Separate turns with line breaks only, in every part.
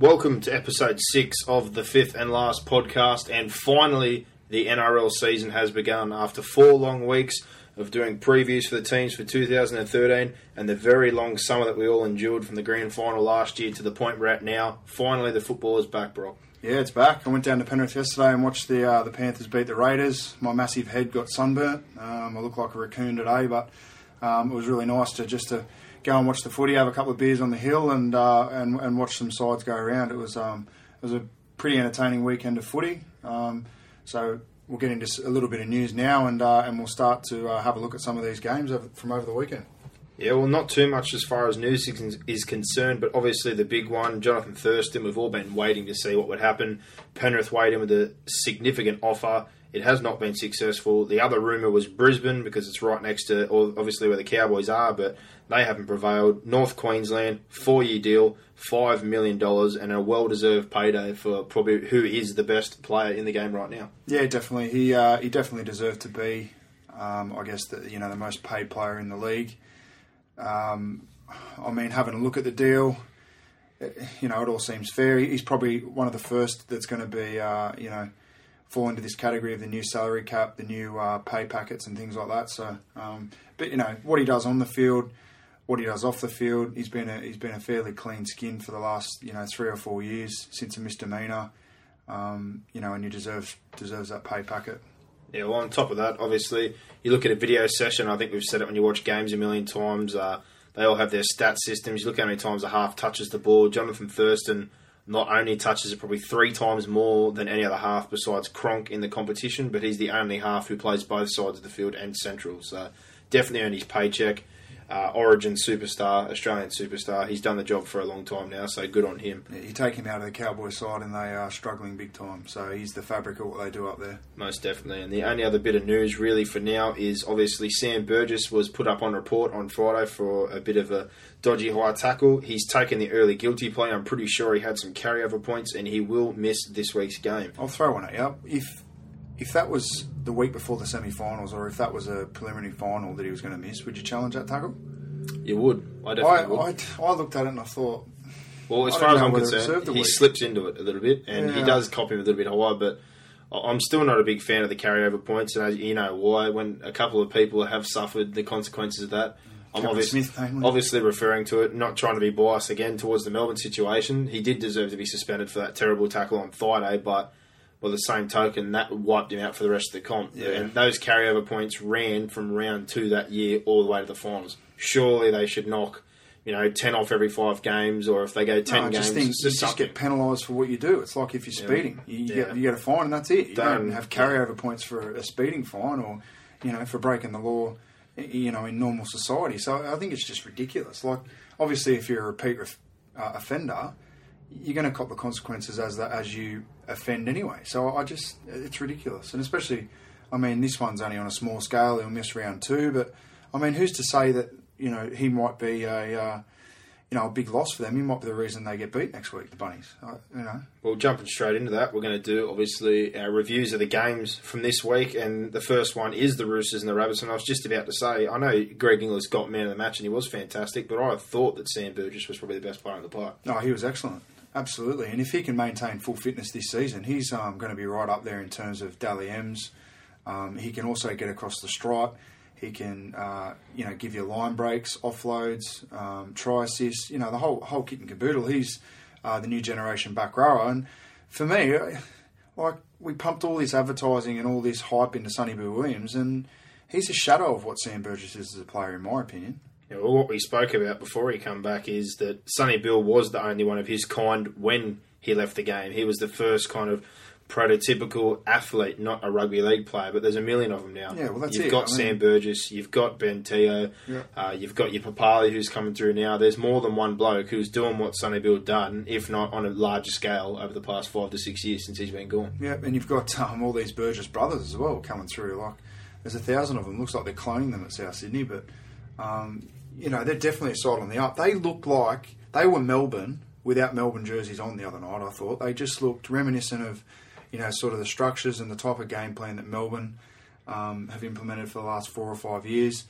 Welcome to episode six of the fifth and last podcast, and finally, the NRL season has begun after four long weeks of doing previews for the teams for 2013 and the very long summer that we all endured from the grand final last year to the point we're at now. Finally, the football is back, Brock.
Yeah, it's back. I went down to Penrith yesterday and watched the uh, the Panthers beat the Raiders. My massive head got sunburnt. Um, I look like a raccoon today, but um, it was really nice to just to go and watch the footy, have a couple of beers on the hill, and uh, and, and watch some sides go around. It was um, it was a pretty entertaining weekend of footy. Um, so we'll get into a little bit of news now, and uh, and we'll start to uh, have a look at some of these games from over the weekend.
Yeah, well, not too much as far as news is- concerned, but obviously the big one, Jonathan Thurston, we've all been waiting to see what would happen. Penrith weighed in with a significant offer. It has not been successful. The other rumour was Brisbane because it's right next to, or obviously where the Cowboys are, but they haven't prevailed. North Queensland, four year deal, $5 million, and a well deserved payday for probably who is the best player in the game right now.
Yeah, definitely. He uh, he definitely deserved to be, um, I guess, the you know the most paid player in the league. Um, I mean, having a look at the deal, eh, you know, it all seems fair. He's probably one of the first that's going to be, uh, you know, fall into this category of the new salary cap, the new uh, pay packets, and things like that. So, um, but you know, what he does on the field, what he does off the field, he's been a he's been a fairly clean skin for the last you know three or four years since a misdemeanor. Um, you know, and he deserves deserves that pay packet.
Yeah, well, on top of that, obviously, you look at a video session. I think we've said it when you watch games a million times. Uh, they all have their stat systems. You look how many times a half touches the ball. Jonathan Thurston not only touches it probably three times more than any other half besides Cronk in the competition, but he's the only half who plays both sides of the field and central. So definitely earned his paycheck. Uh, Origin superstar, Australian superstar. He's done the job for a long time now, so good on him.
Yeah, you take him out of the Cowboy side, and they are struggling big time. So he's the fabric of what they do up there.
Most definitely. And the only other bit of news really for now is obviously Sam Burgess was put up on report on Friday for a bit of a dodgy high tackle. He's taken the early guilty plea. I'm pretty sure he had some carryover points and he will miss this week's game.
I'll throw one at you. If if that was the week before the semi-finals, or if that was a preliminary final that he was going to miss, would you challenge that tackle?
You would. I
I,
definitely would.
I, I looked at it and I thought,
Well, as far as I'm concerned, he
week.
slips into it a little bit, and he does copy him a little bit higher. But I- I'm still not a big fan of the carryover points, and you know why. When a couple of people have suffered the consequences of that, I'm obviously,
Smith, eh?
obviously referring to it, not trying to be biased again towards the Melbourne situation. He did deserve to be suspended for that terrible tackle on Friday, but by the same token, that wiped him out for the rest of the comp.
Yeah.
And those carryover points ran from round two that year all the way to the finals. Surely they should knock, you know, ten off every five games, or if they go ten
no, I
games,
just think you
just
just get penalised for what you do. It's like if you're speeding, you, you
Yeah.
get you get a fine and that's it. You
Don't-
don't have carryover points for a speeding fine, or you know, for breaking the law. You know, in normal society. So I think it's just ridiculous. Like, obviously, if you're a repeat uh, offender, you're going to cop the consequences as as you offend anyway. So I just, it's ridiculous, and especially, I mean, this one's only on a small scale. He'll miss round two, but I mean, who's to say that you know he might be a uh, you know a big loss for them? He might be the reason they get beat next week. The bunnies, uh, you know.
Well, jumping straight into that, we're going to do obviously our reviews of the games from this week, and the first one is the Roosters and the Rabbits. And I was just about to say, I know Greg Inglis got man of the match, and he was fantastic, but I thought that Sam Burgess was probably the best player on the park.
No, he was excellent. Absolutely. And if he can maintain full fitness this season, he's um, going to be right up there in terms of Dally M's. Um, he can also get across the stripe. He can, uh, you know, give you line breaks, offloads, um, try assists. You know, the whole whole kit and caboodle. He's uh, the new generation back rower, and for me, like we pumped all this advertising and all this hype into Sonny Bill Williams, and he's a shadow of what Sam Burgess is as a player, in my opinion.
Yeah, well, what we spoke about before he come back is that Sonny Bill was the only one of his kind when he left the game. He was the first kind of prototypical athlete, not a rugby league player. But there's a million of them now.
Yeah, well, that's
you've
it.
got
I
Sam
mean-
Burgess, you've got Ben Teo,
Yeah.
uh, you've got your Papalii who's coming through now. There's more than one bloke who's doing what Sonny Bill done, if not on a larger scale, over the past five to six years since he's been gone.
Yeah, and you've got um, all these Burgess brothers as well coming through. Like, there's a thousand of them. Looks like they're cloning them at South Sydney, but um, you know they're definitely a side on the up. They look like they were Melbourne without Melbourne jerseys on the other night. I thought they just looked reminiscent of you know sort of the structures and the type of game plan that Melbourne um, have implemented for the last four or five years.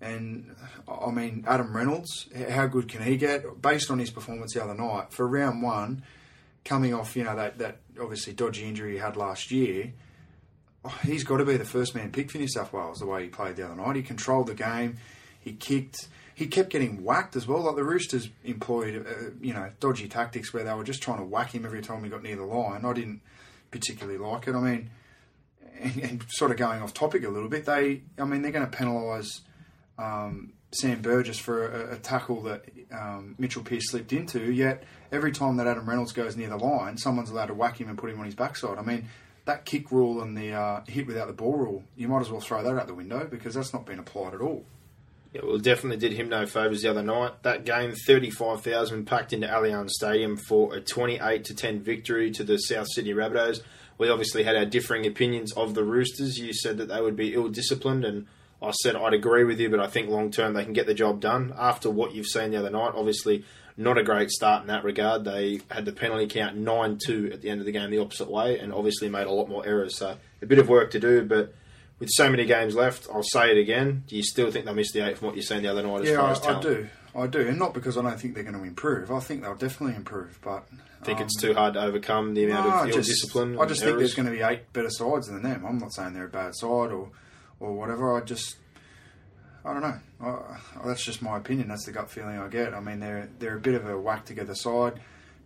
And I mean, Adam Reynolds, how good can he get? Based on his performance the other night for round one, coming off you know that that obviously dodgy injury he had last year, oh, he's got to be the first man picked for New South Wales the way he played the other night. He controlled the game, he kicked, he kept getting whacked as well. Like the Roosters employed, uh, you know, dodgy tactics where they were just trying to whack him every time he got near the line. I didn't particularly like it. I mean, and, and sort of going off topic a little bit, they, I mean, they're going to penalise um, Sam Burgess for a, a tackle that um, Mitchell Pearce slipped into. Yet every time that Adam Reynolds goes near the line, someone's allowed to whack him and put him on his backside. I mean, that kick rule and the uh, hit without the ball rule, you might as well throw that out the window because that's not been applied at all.
Yeah, well, definitely did him no favours the other night. That game, thirty-five thousand packed into Allianz Stadium for a twenty-eight to ten victory to the South Sydney Rabbitohs. We obviously had our differing opinions of the Roosters. You said that they would be ill-disciplined, and I said I'd agree with you, but I think long term they can get the job done. After what you've seen the other night, obviously not a great start in that regard. They had the penalty count nine-two at the end of the game the opposite way, and obviously made a lot more errors. So a bit of work to do, but. With so many games left, I'll say it again. Do you still think they'll miss the eight from what you've seen the other night as
yeah,
far
I,
as
I do. I do. And not because I don't think they're going to improve. I think they'll definitely improve. But I
think it's too hard to overcome the amount
No,
of
just,
discipline.
I just think there's going to be eight better sides than them. I'm not saying they're a bad side or, or whatever. I just, I don't know. I, that's just my opinion. That's the gut feeling I get. I mean, they're they're a bit of a whack together side.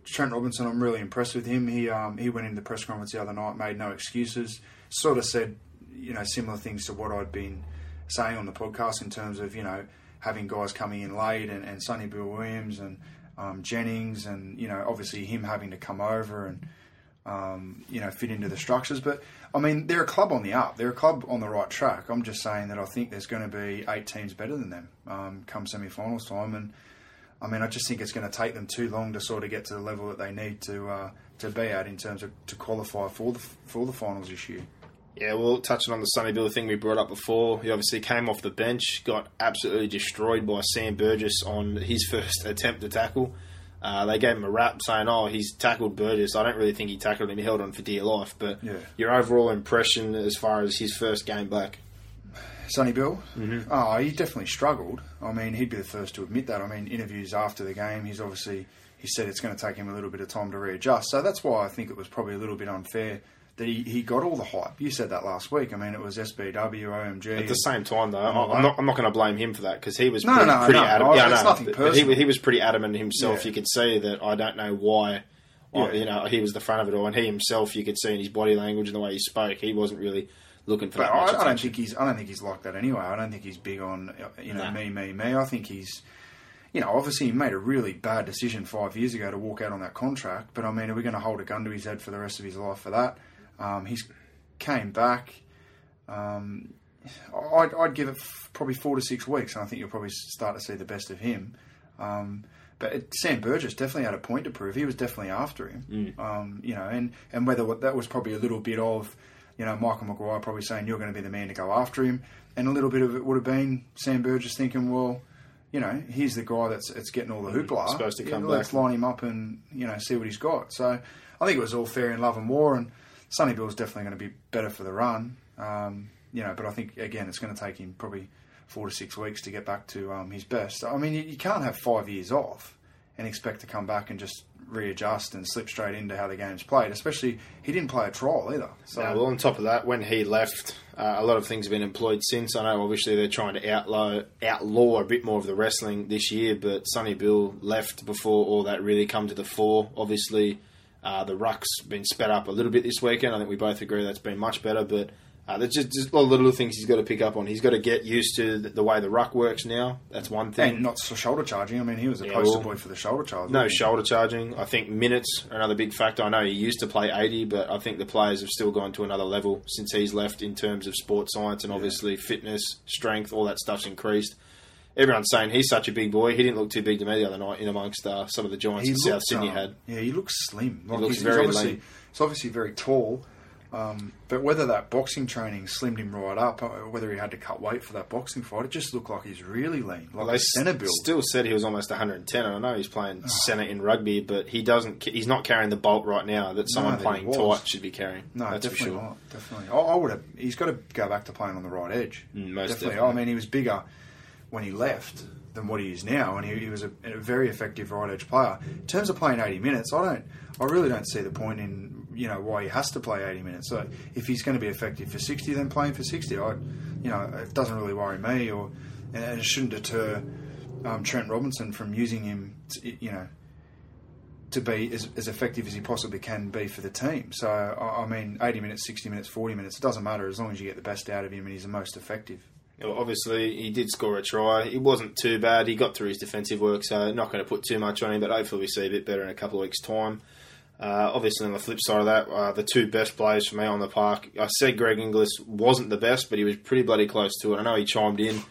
Trent Robinson, I'm really impressed with him. He um, he went into the press conference the other night, made no excuses, sort of said, you know, similar things to what I'd been saying on the podcast in terms of you know having guys coming in late and, and Sonny Bill Williams and um, Jennings and you know obviously him having to come over and um, you know fit into the structures. But I mean, they're a club on the up. They're a club on the right track. I'm just saying that I think there's going to be eight teams better than them um, come semi-finals time, and I mean, I just think it's going to take them too long to sort of get to the level that they need to uh, to be at in terms of to qualify for the for the finals this year.
Yeah, well, touching on the Sonny Bill thing we brought up before, he obviously came off the bench, got absolutely destroyed by Sam Burgess on his first attempt to tackle. Uh, they gave him a rap saying, "Oh, he's tackled Burgess." I don't really think he tackled him; he held on for dear life. But
Yeah.
your overall impression as far as his first game back?
Sonny Bill, mm-hmm. oh, he definitely struggled. I mean, he'd be the first to admit that. I mean, interviews after the game, he's obviously he said it's going to take him a little bit of time to readjust. So that's why I think it was probably a little bit unfair that he, he got all the hype. You said that last week. I mean, it was SBW, OMG.
At the same time, though,
all
I'm not, I'm not going to blame him for that because he was
No,
pretty,
no,
pretty
no,
adamant.
no,
yeah,
it's
no,
nothing
but he, he was pretty adamant himself.
Yeah.
You could see that I don't know why. I-
Yeah.
you know, he was the front of it all, and he himself, you could see in his body language and the way he spoke, he wasn't really looking for
But I, I don't think he's. I don't think he's like that anyway. I don't think he's big on you know
Nah.
me, me, me. I think he's. You know, obviously he made a really bad decision five years ago to walk out on that contract. But I mean, are we going to hold a gun to his head for the rest of his life for that? Um, he's came back. Um, I'd, I'd give it f- probably four to six weeks, and I think you'll probably start to see the best of him. Um, but it, Sam Burgess definitely had a point to prove. He was definitely after him. Um, you know, and, and whether that was probably a little bit of, you know, Michael Maguire probably saying you're going to be the man to go after him, and a little bit of it would have been Sam Burgess thinking, well, you know, he's the guy that's it's getting all the hoopla.
supposed to
Yeah,
come
Let's
back.
line him up and you know see what he's got. So I think it was all fair in love and war, and Sonny Bill's definitely going to be better for the run. Um, you know, but I think again it's going to take him probably four to six weeks to get back to um, his best. I mean, you, you can't have five years off and expect to come back and just readjust and slip straight into how the game's played. Especially he didn't play a trial either. So
well, on top of that, when he left, uh, a lot of things have been employed since. I know, obviously, they're trying to outlaw outlaw a bit more of the wrestling this year, but Sonny Bill left before all that really come to the fore. Obviously, Uh, the ruck's been sped up a little bit this weekend. I think we both agree that's been much better, but uh, there's just, just a lot of little things he's got to pick up on. He's got to get used to the, the way the ruck works now. That's one thing.
And not so shoulder charging. I mean, he was a
Yeah,
poster
well,
boy for the shoulder charge.
No shoulder charging. I think minutes are another big factor. I know he used to play 80, but I think the players have still gone to another level since he's left in terms of sports science and obviously fitness, strength, all that stuff's increased. Everyone's saying he's such a big boy. He didn't look too big to me the other night in amongst uh, some of the giants
He
that South Sydney
um,
had.
Yeah, he looks slim. Like
looks
he's,
very
he's obviously,
lean.
He's obviously very tall. Um, but whether that boxing training slimmed him right up, uh, whether he had to cut weight for that boxing fight, it just looked like he's really lean, like
Well, they
centre build.
still said he was almost 110. And I know he's playing centre in rugby, but he doesn't. He's not carrying the bulk right now that someone
he
playing tight should be carrying.
No,
that's for
definitely
sure.
not. Definitely, I, I would have. He's got to go back to playing on the right edge.
Mm, most
definitely.
definitely.
I mean, he was bigger when he left than what he is now, and he, he was a, a very effective right edge player. In terms of playing eighty minutes, I don't. I really don't see the point in you know why he has to play eighty minutes. So if he's going to be effective for sixty, then playing for sixty. I, you know, it doesn't really worry me, or and it shouldn't deter um, Trent Robinson from using him. To, you know to be as, as effective as he possibly can be for the team. So, I, I mean, 80 minutes, 60 minutes, 40 minutes, it doesn't matter as long as you get the best out of him and he's the most effective.
Obviously, he did score a try. It wasn't too bad. He got through his defensive work, so not going to put too much on him, but hopefully we see a bit better in a couple of weeks' time. Uh, obviously, on the flip side of that, uh, the two best players for me on the park, I said Greg Inglis wasn't the best, but he was pretty bloody close to it. I know he chimed in,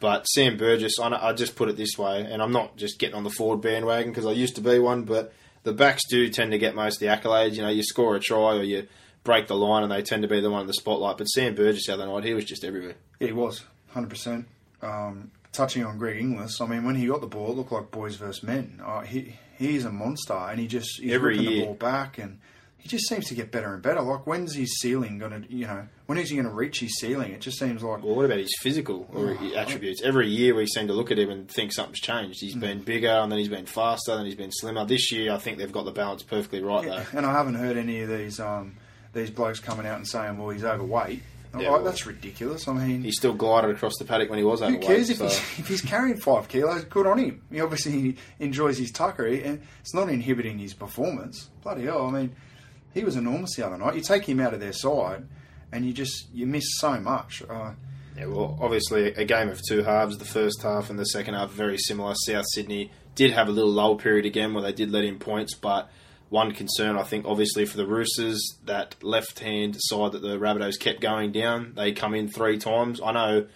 but Sam Burgess, I, I just put it this way, and I'm not just getting on the forward bandwagon because I used to be one, but the backs do tend to get most of the accolades. You know, you score a try or you break the line, and they tend to be the one in the spotlight. But Sam Burgess the other night, he was just everywhere.
He was, 100%. Um, touching on Greg Inglis, I mean, when he got the ball, it looked like boys versus men. Uh, he He's a monster, and he just he's
Every
ripping
year.
the ball back, and he just seems to get better and better. Like, when's his ceiling going to, you know, when is he going to reach his ceiling? It just seems like
Well, what about his physical or his attributes? Every year we seem to look at him and think something's changed. He's been bigger, and then he's been faster, then he's been slimmer. This year, I think they've got the balance perfectly right
Yeah,
though.
and I haven't heard any of these um, these blokes coming out and saying, "Well, he's overweight."
Yeah, well-
that's ridiculous. I mean,
He still glided across the paddock when he was
who
overweight.
cares if
so-
he's, if he's carrying five kilos? Good on him. He obviously enjoys his tucker, and it's not inhibiting his performance. Bloody hell! I mean, he was enormous the other night. You take him out of their side, and you just you miss so much. Uh,
Yeah, well, obviously a game of two halves. The first half and the second half very similar. South Sydney did have a little lull period again where they did let in points, but one concern I think obviously for the Roosters that left hand side that the Rabbitohs kept going down. They come in three times. I know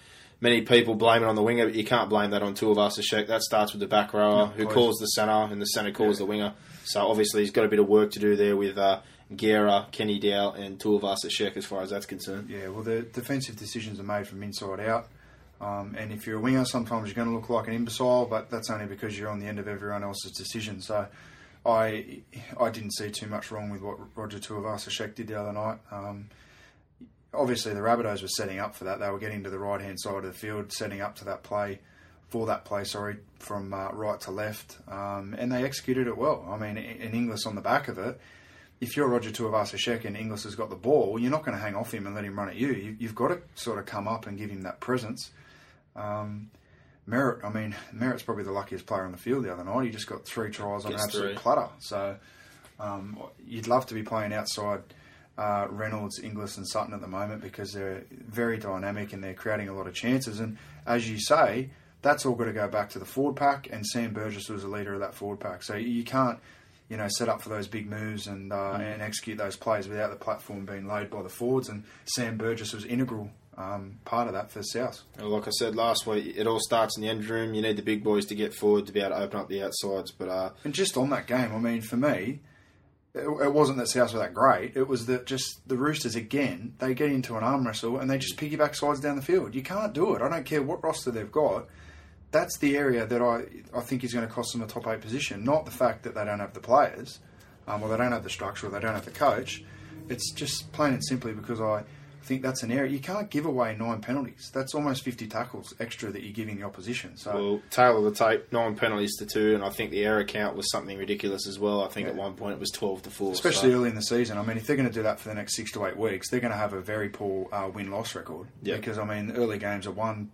many people blame it on the winger, but you can't blame that on Tuivasa-Sheck. That starts with the back rower who calls the centre and the centre calls the winger. So obviously he's got a bit of work to do there with uh, Guerra, Kenny-Dowall, and two of Tuivasa-Sheck as far as that's concerned.
Yeah, well, the defensive decisions are made from inside out. Um, and if you're a winger, sometimes you're going to look like an imbecile, but that's only because you're on the end of everyone else's decision. So I I didn't see too much wrong with what Roger Tuivasa-Sheck did the other night. Um, obviously, the Rabbitohs were setting up for that. They were getting to the right hand side of the field, setting up to that play, for that play, sorry, from uh, right to left. Um, and they executed it well. I mean, in Inglis on the back of it, if you're Roger Tuivasa-Sheck and Inglis has got the ball, you're not going to hang off him and let him run at you. you. You've got to sort of come up and give him that presence. Um, Merritt, I mean, Merritt's probably the luckiest player on the field the other night. He just got three tries on an absolute
three.
platter. So um, you'd love to be playing outside uh, Reynolds, Inglis, and Sutton at the moment because they're very dynamic and they're creating a lot of chances. And as you say, that's all got to go back to the forward pack, and Sam Burgess was the leader of that forward pack. So you can't, you know, set up for those big moves and uh, and execute those plays without the platform being laid by the forwards. And Sam Burgess was integral um, part of that for South.
Well, Like I said last week, it all starts in the end room. You need the big boys to get forward to be able to open up the outsides. But uh,
And just on that game, I mean, for me, it, it wasn't that South were that great. It was that just the Roosters again. They get into an arm wrestle and they just piggyback sides down the field. You can't do it. I don't care what roster they've got. That's the area that I I think is going to cost them a top eight position. Not the fact that they don't have the players, um, or they don't have the structure, or they don't have the coach. It's just plain and simply because I think that's an area you can't give away nine penalties. That's almost fifty tackles extra that you're giving the opposition. So
well, tail of the tape, nine penalties to two, and I think the error count was something ridiculous as well. I think at one point it was twelve to four.
Especially
so-
early in the season. I mean, if they're going to do that for the next six to eight weeks, they're going to have a very poor uh, win loss record.
Yeah.
Because, I mean, early games are won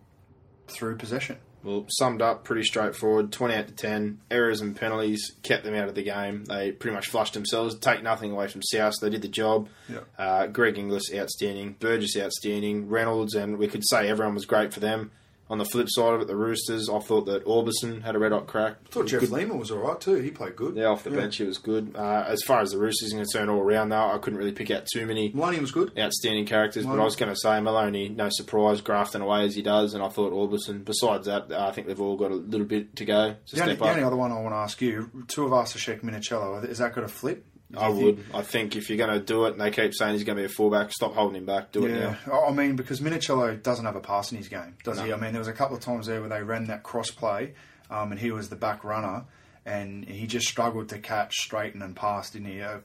through possession.
Well, summed up, pretty straightforward. 28 to 10. Errors and penalties kept them out of the game. They pretty much flushed themselves. Take nothing away from South. They did the job.
Yeah.
Uh, Greg Inglis, outstanding. Burgess, outstanding. Reynolds, and we could say everyone was great for them. On the flip side of it, the Roosters, I thought that Aubusson had a red hot crack.
I thought Jeff
Good-
Lehman was all right too. He played good.
Yeah, off the bench, he was good. Uh, as far as the Roosters are concerned, all around though, I couldn't really pick out too many
Maloney was good.
outstanding characters. But I was going to say Maloney, no surprise, grafting away as he does, and I thought Aubusson. Besides that, I think they've all got a little bit to go to
The only,
step
the only other one I want to ask you: two of us are Sheck Minichiello. Is that going to flip?
I would.
think-
I think if you're going to do it, and they keep saying he's going to be a fullback, stop holding him back. Do it now.
I mean because Minichiello doesn't have a pass in his game, does he? I mean there was a couple of times there where they ran that cross play, um, and he was the back runner, and he just struggled to catch, straighten, and pass, didn't he? Uh,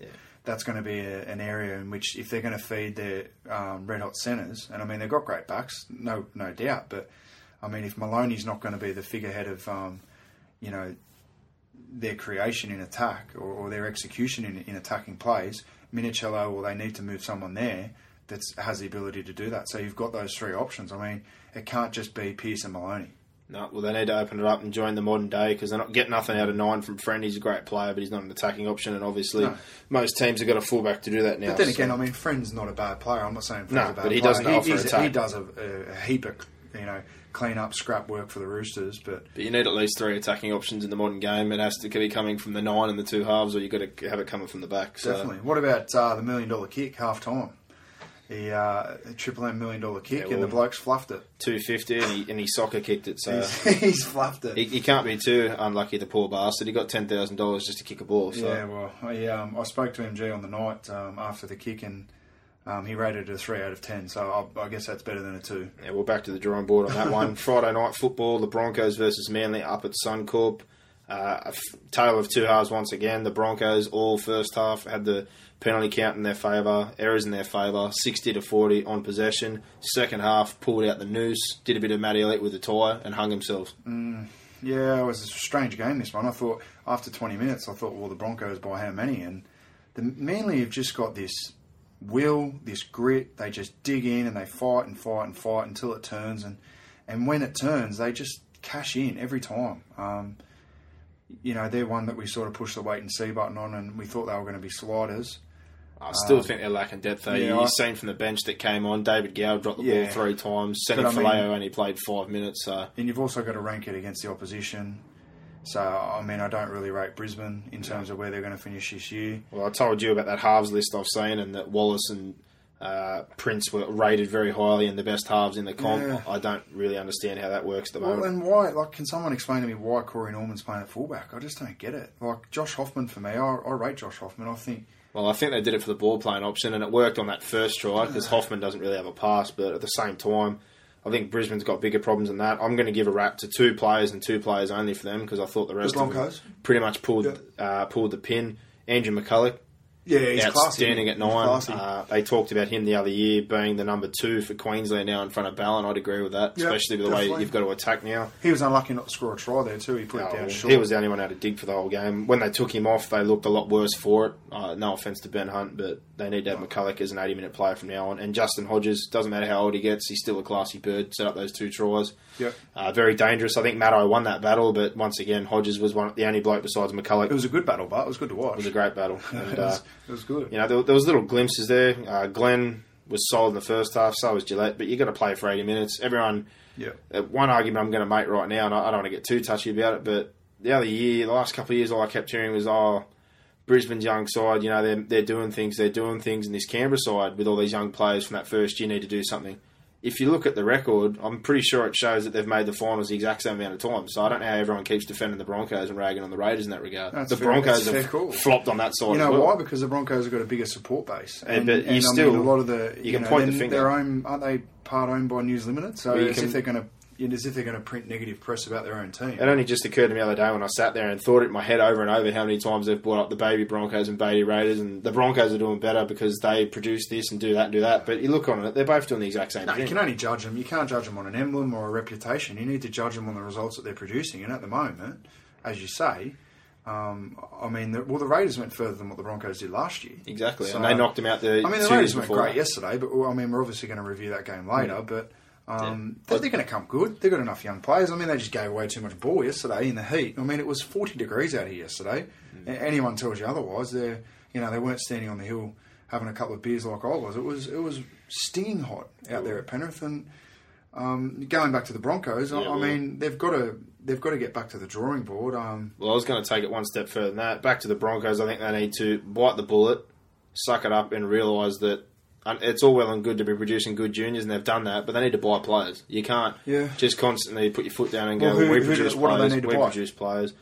That's going to be a, an area in which if they're going to feed their um, red hot centres, and I mean they've got great backs, no no doubt, but I mean if Maloney's not going to be the figurehead of, um, you know, their creation in attack or, or their execution in, in attacking plays, Minichiello, or they need to move someone there that has the ability to do that. So you've got those three options. I mean, it can't just be Pearce and Maloney.
No, well, they need to open it up and join the modern day because they're not getting nothing out of nine from Friend. He's a great player, but he's not an attacking option, and obviously
No.
most teams have got a fullback to do that now.
But then
so-
again, I mean, Friend's not a bad player. I'm not saying Friend's
No,
a bad
but he
player.
doesn't offer
he's-
attack.
He does a, a heap of, you know, clean up, scrap work for the Roosters, but
But you need at least three attacking options in the modern game. It has to be coming from the nine and the two halves, or you've got to have it coming from the back. So.
definitely. What about uh, the million dollar kick half time? The uh, triple M million dollar kick,
Yeah,
and the blokes fluffed it.
250 and he, and he soccer kicked it. So
He's, he's fluffed it.
he, he can't be too unlucky, the poor bastard. He got $10,000 just to kick a ball. So
Yeah, well, I, um, I spoke to MG on the night um, after the kick, and um, he rated it a three out of ten. So I, I guess that's better than a two.
Yeah, we're back to the drawing board on that one. Friday night football, the Broncos versus Manly up at Suncorp. Uh, a f- tale of two halves once again. The Broncos all first half had the penalty count in their favour, errors in their favour, 60 to 40 on possession. Second half, pulled out the noose, did a bit of Matty Elliott with the tie, and hung himself.
Yeah, it was a strange game this one. I thought after 20 minutes, I thought, well, the Broncos by how many? And the Manly have just got this will, this grit. They just dig in and they fight and fight and fight until it turns. And, and when it turns, they just cash in every time. Um, you know, they're one that we sort of pushed the wait and see button on, and we thought they were going to be sliders.
I still think they're lacking depth. Though.
Um, yeah,
You've seen from the bench that came on, David Gower dropped the
Yeah.
ball three times. Senny
But I mean-
Faleo only played five minutes. So
And you've also got to rank it against the opposition. So, I mean, I don't really rate Brisbane in terms of where they're going to finish this year.
Well, I told you about that halves list I've seen, and that Wallace and uh, Prince were rated very highly in the best halves in the comp.
Yeah.
I don't really understand how that works at the
Well,
moment.
and why? Like, can someone explain to me why Corey Norman's playing at fullback? I just don't get it. Like Josh Hoffman for me, I, I rate Josh Hoffman. I think
Well, I think they did it for the ball playing option, and it worked on that first try because Hoffman doesn't really have a pass. But at the same time, I think Brisbane's got bigger problems than that. I'm going to give a rap to two players and two players only for them because I thought the rest of them pretty much pulled
Yeah.
uh, pulled the pin. Andrew McCullough,
yeah, he's
outstanding
classy.
at nine. Uh, they talked about him the other year being the number two for Queensland now in front of Ballin. I'd agree with that,
Yeah,
especially with the way you've got to attack now.
he was unlucky not to score a try there too. He put it down short.
he was the only one out to dig for the whole game. When they took him off, they looked a lot worse for it. Uh, no offense to Ben Hunt, but they need to have McCullough as an 80 minute player from now on. And Justin Hodges, doesn't matter how old he gets, he's still a classy bird. Set up those two tries.
Yep.
Uh, very dangerous. I think Matto won that battle, but once again, Hodges was one the only bloke besides McCullough.
It was a good battle, but it was good to watch.
It was a great battle. And,
it,
uh,
was, it was good.
you know, there, there was little glimpses there. Uh, Glenn was solid in the first half, so was Gillett, but you got to play for 80 minutes. Everyone,
Yeah.
uh, one argument I'm going to make right now, and I, I don't want to get too touchy about it, but the other year, the last couple of years, all I kept hearing was, oh, Brisbane's young side, you know, they're, they're doing things, they're doing things, and this Canberra side, with all these young players from that first year, need to do something. If you look at the record, I'm pretty sure it shows that they've made the finals the exact same amount of times. So I don't know how everyone keeps defending the Broncos and ragging on the Raiders in that regard.
That's
the
fair-
Broncos have
call.
flopped on that side.
You know
well.
why? Because the Broncos have got a bigger support base,
Yeah, but you
I
still-
mean, a lot of the
you can
know,
point the finger.
They're own, aren't they? Part owned by News Limited, so
Well, you
as
can-
if they're going to, as if they're going to print negative press about their own team.
It only just occurred to me the other day when I sat there and thought it in my head over and over how many times they've brought up the baby Broncos and baby Raiders, and the Broncos are doing better because they produce this and do that and do that. But you look on it, they're both doing the exact same
No,
thing.
you can only judge them. You can't judge them on an emblem or a reputation. You need to judge them on the results that they're producing. And at the moment, as you say, um, I mean, the, well, the Raiders went further than what the Broncos did last year.
exactly,
So-
and they knocked them out the.
I mean, the Raiders went great
that.
yesterday, but well, I mean, we're obviously going to review that game later. But Um, they're, they're going to come good. They've got enough young players. I mean, they just gave away too much ball yesterday in the heat. I mean, it was 40 degrees out here yesterday.
Mm.
Anyone tells you otherwise, they're you know they weren't standing on the hill having a couple of beers like I was. It was it was stinging hot out there at Penrith. And um, going back to the Broncos, I,
Yeah,
I
well-
mean they've got to they've got to get back to the drawing board. Um,
Well, I was going to take it one step further than that. Back to the Broncos, I think they need to bite the bullet, suck it up, and realise that it's all well and good to be producing good juniors, and they've done that, but they need to buy players. You can't
Yeah.
just constantly put your foot down and go,
Well, who-
we produce
do- what do they
players,
need to
we
buy?
produce players.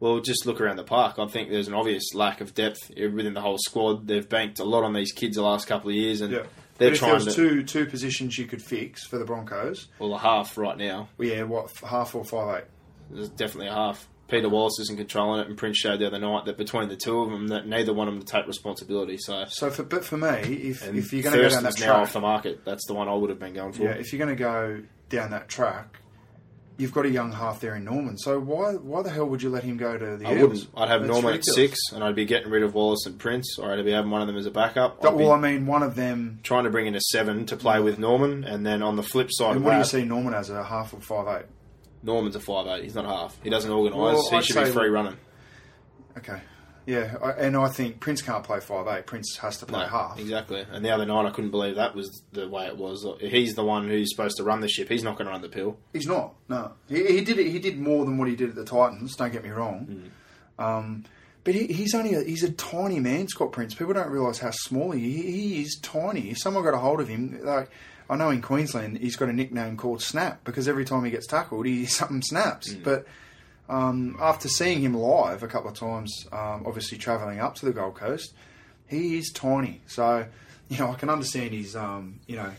Well, just look around the park. I think there's an obvious lack of depth within the whole squad. They've banked a lot on these kids the last couple of years, and
but
they're
if there
trying
was
to.
two two positions you could fix for the Broncos,
Well, a half right now.
well, yeah, what half or five eight.
There's definitely a half. Peter Wallace isn't controlling it, and Prince showed the other night that between the two of them, that neither one of them to take responsibility. So,
So, for, but for me, if
and
if you're going to go down that
Thurston's now off
track,
the market. That's the one I would have been going for.
yeah, if you're going to go down that track, you've got a young half there in Norman. So why why the hell would you let him go to the?
I
Eels?
wouldn't. I'd have
That's
Norman
ridiculous.
at six, and I'd be getting rid of Wallace and Prince, or I'd be having one of them as a backup.
That- well, I mean, one of them.
trying to bring in a seven to play with Norman, and then on the flip side
And
of
what do you see Norman as a half or five eight?
Norman's a five eight. He's not half. He doesn't organise.
Well,
he
I'd
should be free running.
Okay, yeah, I, and I think Prince can't play five eight. Prince has to play
No,
half.
Exactly. And the other night, I couldn't believe that was the way it was. He's the one who's supposed to run the ship. He's not going to run the pill.
He's not. No, he, he did it. He did more than what he did at the Titans. Don't get me wrong. Um, but he, he's only a, he's a tiny man, Scott Prince. People don't realise how small he, he he is. Tiny. If someone got a hold of him, like I know in Queensland, he's got a nickname called Snap because every time he gets tackled, he something snaps. But um, after seeing him live a couple of times, um, obviously travelling up to the Gold Coast, he is tiny. So, you know, I can understand his, um, you know,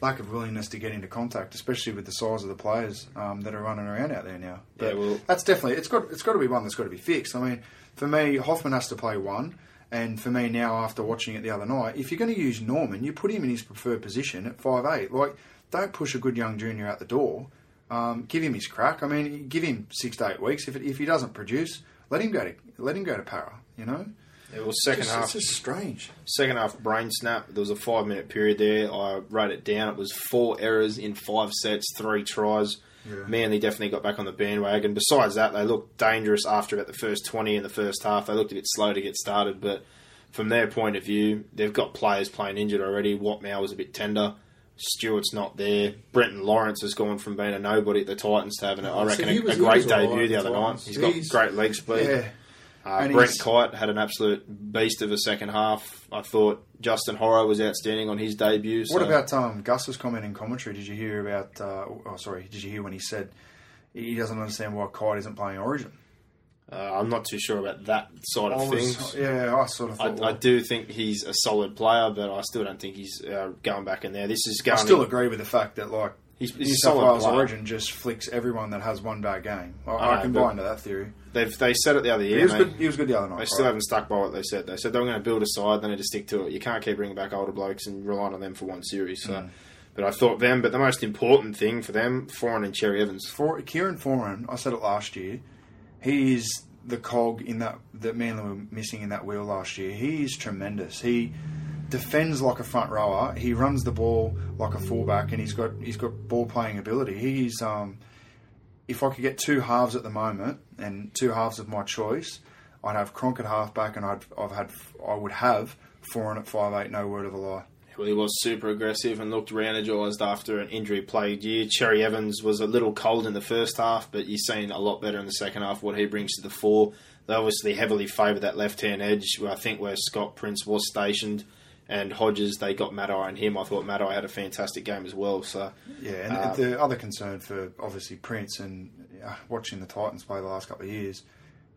lack of willingness to get into contact, especially with the size of the players um, that are running around out there now. But
Yeah, well-
that's definitely it's got it's got to be one that's got to be fixed. I mean, for me, Hoffman has to play one. And for me now, after watching it the other night, if you're going to use Norman, you put him in his preferred position at five eight. Like, don't push a good young junior out the door. Um, give him his crack. I mean, give him six to eight weeks. If, it, if he doesn't produce, let him go to let him go to para. You know,
It was second
Just-
half.
It's just strange.
Second half brain snap. There was a five minute period there. I wrote it down. It was four errors in five sets, three tries. Manly definitely got back on the bandwagon. Besides that, they looked dangerous after about the first twenty in the first half. They looked a bit slow to get started, but from their point of view, they've got players playing injured already. Watmough was a bit tender. Stewart's not there. Brenton Lawrence has gone from being a nobody at the Titans to having, a, I
so
reckon,
he
a, a great
right
debut
at
the
the
other night.
Titans.
He's got great leg speed.
Yeah.
Uh, Brent Kite had an absolute beast of a second half. I thought Justin Horo was outstanding on his debut.
What about um, Gus's comment in commentary? Did you hear about? Uh, oh, sorry. Did you hear when he said he doesn't understand why Kite isn't playing Origin?
Uh, I'm not too sure about that side of
was-
things.
yeah, I sort of
I,
thought.
I
well,
do think he's a solid player, but I still don't think he's uh, going back in there. This is
I
going.
still agree with the fact that like
He's- he's
New
a
South
solid
Wales
player.
Origin just flicks everyone that has one bad game. I,
I
I
know,
buy into that theory.
They've they said it the other year.
he was good. He was good the other night.
They still
right?
haven't stuck by what they said. They said they were going to build a side. They need to stick to it. You can't keep bringing back older blokes and relying on them for one series. So,
Mm.
but I thought them. But the most important thing for them, Foran and Cherry Evans.
For Kieran Foran, I said it last year. He is the cog in that that Manly were missing in that wheel last year. He is tremendous. He defends like a front rower. He runs the ball like a fullback, and he's got he's got ball playing ability. He's um, if I could get two halves at the moment and two halves of my choice, I'd have Cronk at halfback, and I'd I've had I would have Foran at five eight. No word of a lie.
Well, he was super aggressive and looked re-energised after an injury-plagued year. Cherry Evans was a little cold in the first half, but you've seen a lot better in the second half what he brings to the fore. They obviously heavily favour that left-hand edge, I think where Scott Prince was stationed, and Hodges, they got Matai and him. I thought Matai had a fantastic game as well. So
Yeah, and
Uh,
the other concern for obviously Prince and uh, watching the Titans play the last couple of years,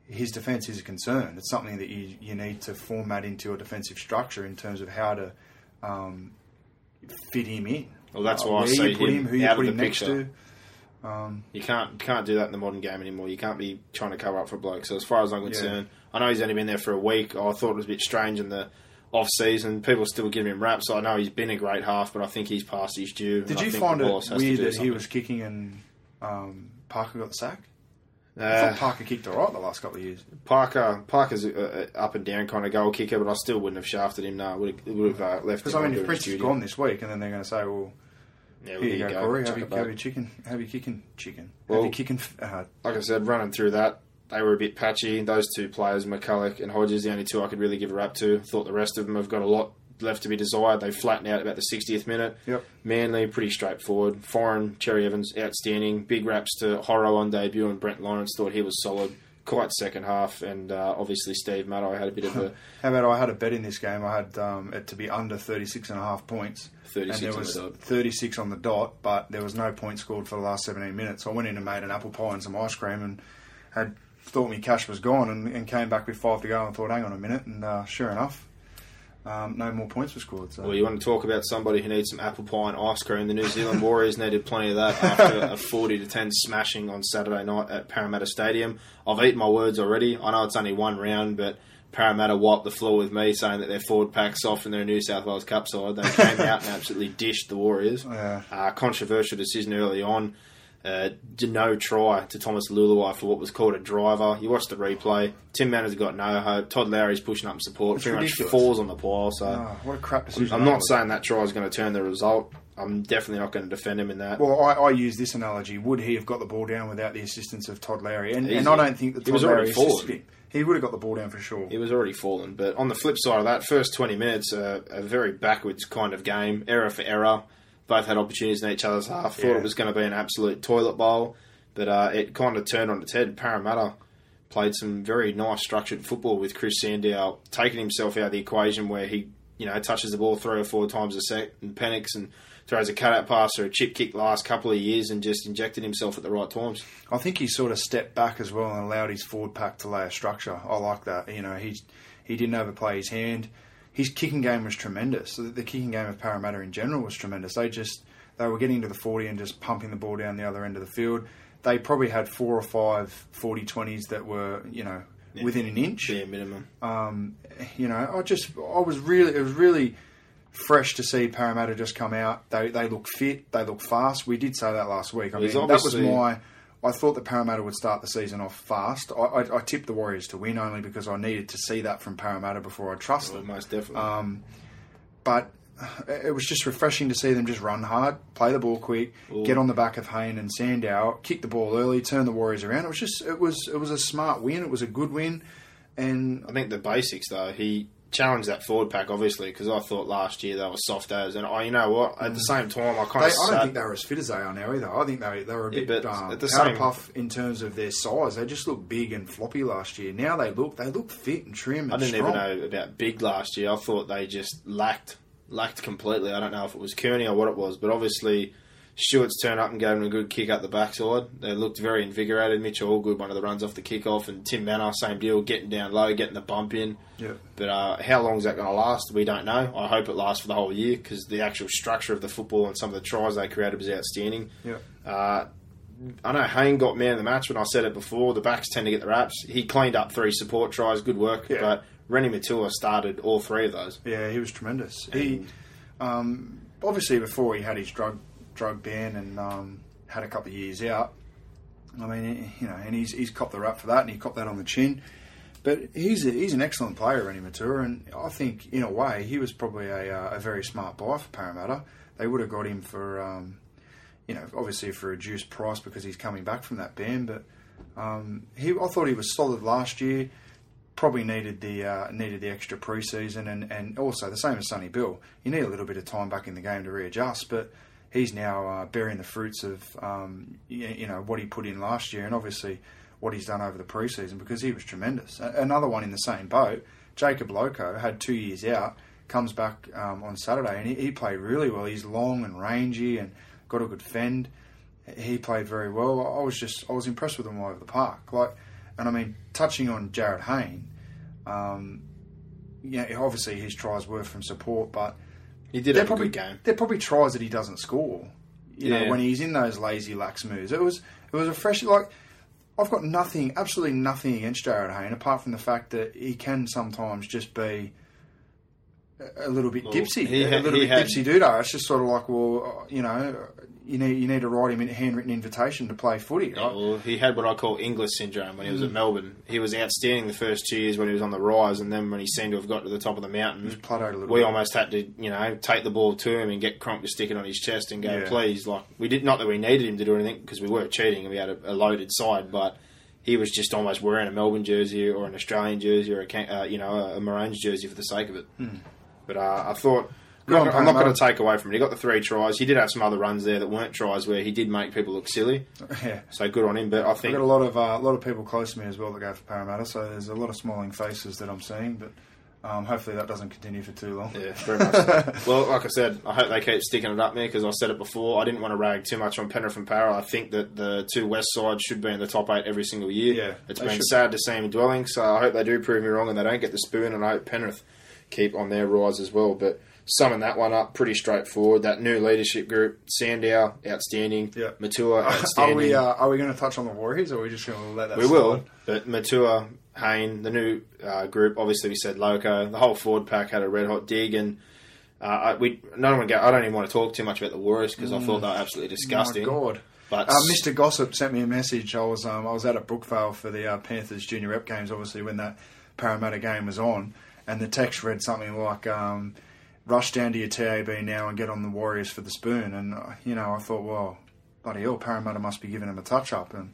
his defence is a concern. It's something that you, you need to format into a defensive structure in terms of how to um, fit him in.
Well, that's
Uh,
why I see
you put
him
him, who you put
the
him next
picture.
to. Um,
You can't can't do that in the modern game anymore. You can't be trying to cover up for blokes. So as far as I'm concerned, I know he's only been there for a week. I thought it was a bit strange in the off season. People still give him raps. I know he's been a great half, but I think he's past his due.
did you find it weird that he was kicking and um, Parker got the sack? I
Uh,
thought Parker kicked all right the last couple of years.
Parker Parker's a, a up and down kind of goal kicker, but I still wouldn't have shafted him. No, would have, would have uh, left
Because I mean, if Prince is gone this week, and then they're going to say, well,
Yeah, well,
Here you
there
go, Corey. Have
it
your, have your chicken. Have your kicking chicken.
Well-
have your kicking. Uh,
like I said, running through that, they were a bit patchy. Those two players, McCullough and Hodges, the only two I could really give a rap to. Thought the rest of them have got a lot left to be desired. They flattened out about the 60th minute.
Yep.
Manly, pretty straightforward. Foran, Cherry Evans, outstanding. Big raps to Horo on debut, and Brent Lawrence thought he was solid. Quite second half, and uh, obviously Steve Maddow had a bit of a
how about I had a bet in this game? I had um, it to be under 36 and a half points.
36
and there
on
was
the dot.
36 on the dot, but there was no point scored for the last 17 minutes. So I went in and made an apple pie and some ice cream and had thought my cash was gone and, and came back with five to go and thought, hang on a minute. And uh, sure enough, um, no more points were scored. So
Well, you want to talk about somebody who needs some apple pie and ice cream? The New Zealand Warriors needed plenty of that after a 40 to 10 smashing on Saturday night at Parramatta Stadium. I've eaten my words already. I know it's only one round, but Parramatta wiped the floor with me, saying that their forward pack's soft and they're a New South Wales Cup side. They came out and absolutely dished the Warriors.
Yeah.
Uh, controversial decision early on. Uh, no try to Thomas Leuluai for what was called a driver. You watch the replay. Tim Mannah got no hope. Todd Lowrie's pushing up support.
It's
Pretty
ridiculous.
much falls on the pile. So
Oh, what a crap decision.
I'm not saying that try is going to turn the result. I'm definitely not going to defend him in that.
Well, I, I use this analogy. Would he have got the ball down without the assistance of Todd Lowrie? And, and I don't think that
He
Todd
was already
Lowrie
forward.
assisted him. He would have got the ball down for sure.
He was already fallen. But on the flip side of that, first 20 minutes, uh, a very backwards kind of game. Error for error. Both had opportunities in each other's half. Thought
Yeah.
it was going to be an absolute toilet bowl. But uh, it kind of turned on its head. Parramatta played some very nice structured football with Chris Sandow taking himself out of the equation where he, you know, touches the ball three or four times a sec and panics and throws a cutout pass or a chip kick last couple of years and just injected himself at the right times.
I think he sort of stepped back as well and allowed his forward pack to lay a structure. I like that. You know, he's he didn't overplay his hand. His kicking game was tremendous. The, the kicking game of Parramatta in general was tremendous. They just they were getting to the 40 and just pumping the ball down the other end of the field. They probably had four or five 40 20s that were, you know, within an inch.
Bare minimum.
Um, you know, I just I was really it was really fresh to see Parramatta just come out. They they look fit, they look fast. We did say that last week. I mean, that was my. I thought the Parramatta would start the season off fast. I, I, I tipped the Warriors to win only because I needed to see that from Parramatta before I trust
Well,
them.
most definitely.
Um, but it was just refreshing to see them just run hard, play the ball quick, get on the back of Hayne and Sandow, kick the ball early, turn the Warriors around. It was just it was it was a smart win. It was a good win, and
I think the basics though, he challenged that forward pack obviously because I thought last year they were soft as, and I, you know what? At the same time, I kind
They,
of
I don't think they were as fit as they are now either. I think they, they were a
Yeah,
bit
but
um,
at the
out
same-
of puff in terms of their size. They just looked big and floppy last year. Now they look they look fit and trim. And
I didn't
strong.
even know about big last year. I thought they just lacked lacked completely. I don't know if it was Kearney or what it was, but obviously Stuart's turned up and gave him a good kick up the backside. They looked very invigorated. Mitchell Allgood, one of the runs off the kickoff, and Tim Mannah, same deal, getting down low, getting the bump in.
Yeah.
But uh, how long is that going to last? We don't know. I hope it lasts for the whole year because the actual structure of the football and some of the tries they created was outstanding.
Yeah.
Uh, I know Hayne got man of the match when I said it before. The backs tend to get the raps. He cleaned up three support tries, good work.
Yeah.
But Reni Maitua started all three of those.
Yeah, he was tremendous. He um, obviously before he had his drug drug ban and um, had a couple of years out. I mean, you know, and he's he's copped the rap for that, and he copped that on the chin. But he's a, he's an excellent player, Reni Maitua, and I think in a way he was probably a, uh, a very smart buy for Parramatta. They would have got him for, um, you know, obviously for a reduced price because he's coming back from that ban. But um, he, I thought he was solid last year probably needed the uh, needed the extra preseason and, and also the same as Sonny Bill. You need a little bit of time back in the game to readjust, but he's now uh, bearing the fruits of um, you, you know what he put in last year and obviously what he's done over the preseason because he was tremendous. A- another one in the same boat, Jacob Loco had two years out, comes back um, on Saturday and he, he played really well. He's long and rangy and got a good fend. He played very well. I was just I was impressed with him all over the park. Like, and I mean, touching on Jarryd Hayne, um, yeah, obviously his tries were from support, but
He did
they're probably
game.
they're probably tries that he doesn't score. You know, when he's in those lazy lax moves, it was it was a fresh like. I've got nothing, absolutely nothing against Jarryd Hayne, apart from the fact that he can sometimes just be a little bit dipsy,
he
a little bit
had-
dipsy doodah. It's just sort of like, well, you know, you need you need to write him a handwritten invitation to play footy, right?
Well, he had what I call Inglis syndrome when he was
Mm.
at Melbourne. He was outstanding the first two years when he was on the rise, and then when he seemed to have got to the top of the mountain, we
bit.
almost had to, you know, take the ball to him and get Cronk to stick it on his chest and go,
Yeah.
please. Like we did not that we needed him to do anything because we weren't cheating and we had a, a loaded side, but he was just almost wearing a Melbourne jersey or an Australian jersey or a uh, you know a, a Maroons jersey for the sake of it. But uh, I thought. I'm not, I'm not going to take away from it. He got the three tries. He did have some other runs there that weren't tries where he did make people look silly.
Yeah.
So good on him. But I
I've
think
got a lot of uh, a lot of people close to me as well that go for Parramatta, so there's a lot of smiling faces that I'm seeing, but um, hopefully that doesn't continue for too long.
Yeah, very much. so. well, like I said, I hope they keep sticking it up there because I said it before. I didn't want to rag too much on Penrith and Para. I think that the two West sides should be in the top eight every single year.
Yeah,
it's been
should.
sad to see them dwelling. So I hope they do prove me wrong and they don't get the spoon. And I hope Penrith keep on their rise as well. But summing that one up, pretty straightforward. That new leadership group: Sandow, outstanding.
Yeah.
Maitua,
Are
outstanding.
we uh, are we going to touch on the Warriors, or are we just going to let that?
We will,
slide?
but Maitua, Hayne, the new uh, group. Obviously, we said Loco. The whole forward pack had a red hot dig, and uh, I, we no one go. I don't even want to talk too much about the Warriors because I thought they were absolutely disgusting.
Mm. My God.
But
Uh, Mr. Gossip sent me a message. I was um, I was out at Brookvale for the uh, Panthers junior rep games, obviously when that Parramatta game was on, and the text read something like, um, "Rush down to your TAB now and get on the Warriors for the spoon." And uh, you know, I thought, well, bloody hell, Parramatta must be giving him a touch up, and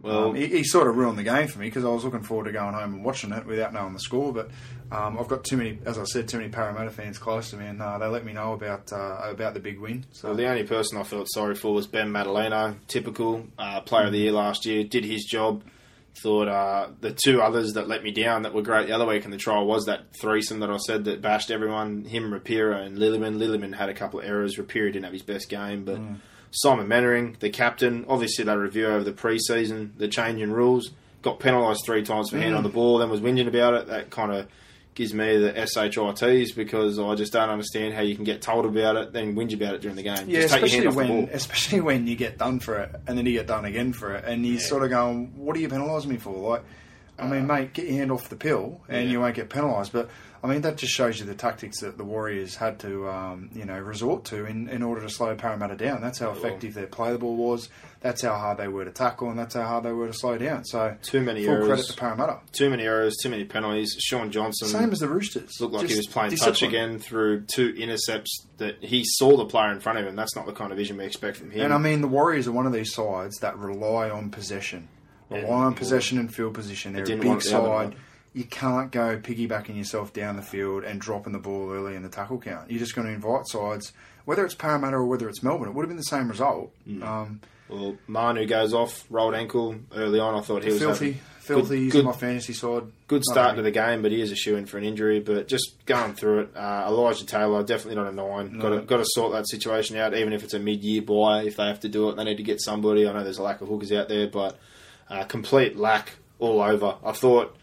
Well-
um, he, he sort of ruined the game for me because I was looking forward to going home and watching it without knowing the score. But um, I've got too many, as I said, too many Parramatta fans close to me, and uh, they let me know about uh, about the big win. So
well, the only person I felt sorry for was Ben Matulino. Typical uh, player of the year last year. Did his job. Thought uh, the two others that let me down that were great the other week in the trial was that threesome that I said that bashed everyone. Him, Rapira, and Lillyman. Lillyman had a couple of errors. Rapira didn't have his best game, but Simon Mannering, the captain, obviously they review over the pre-season, the change in rules. Got penalised three times for hand on the ball, then was whinging about it. That kind of gives me the shits because I just don't understand how you can get told about it, then whinge about it during the game.
Yeah,
just take your
especially
hand off the
when especially when you get done for it and then you get done again for it, and you're sort of going, "What are you penalising me for?" Like, I mean, mate, get your hand off the pill and
Uh, Yeah.
you won't get penalised. But I mean, that just shows you the tactics that the Warriors had to, um, you know, resort to in, in order to slow Parramatta down. That's how effective their play the ball was. That's how hard they were to tackle, and that's how hard they were to slow down. So
Too many
full
errors.
credit to Parramatta.
Too many errors, too many penalties. Shaun Johnson
Same as the Roosters.
looked like he was playing touch again through two intercepts that he saw the player in front of him. That's not the kind of vision we expect from him.
And I mean, the Warriors are one of these sides that rely on possession, rely
Yeah.
on possession and field position. They're a big
want it the other
side. You can't go piggybacking yourself down the field and dropping the ball early in the tackle count. You're just going to invite sides, whether it's Parramatta or whether it's Melbourne. It would have been the same result.
Mm.
Um,
well, Manu goes off, rolled ankle early on. I thought he was
filthy, filthy.
Good,
He's
good,
my fantasy side.
good start to the game, but he is a shoe in for an injury. But just going through it, uh, Elijah Taylor definitely not a nine. Got to got to sort that situation out, even if it's a mid year buy. If they have to do it, they need to get somebody. I know there's a lack of hookers out there, but uh, complete lack all over. I thought.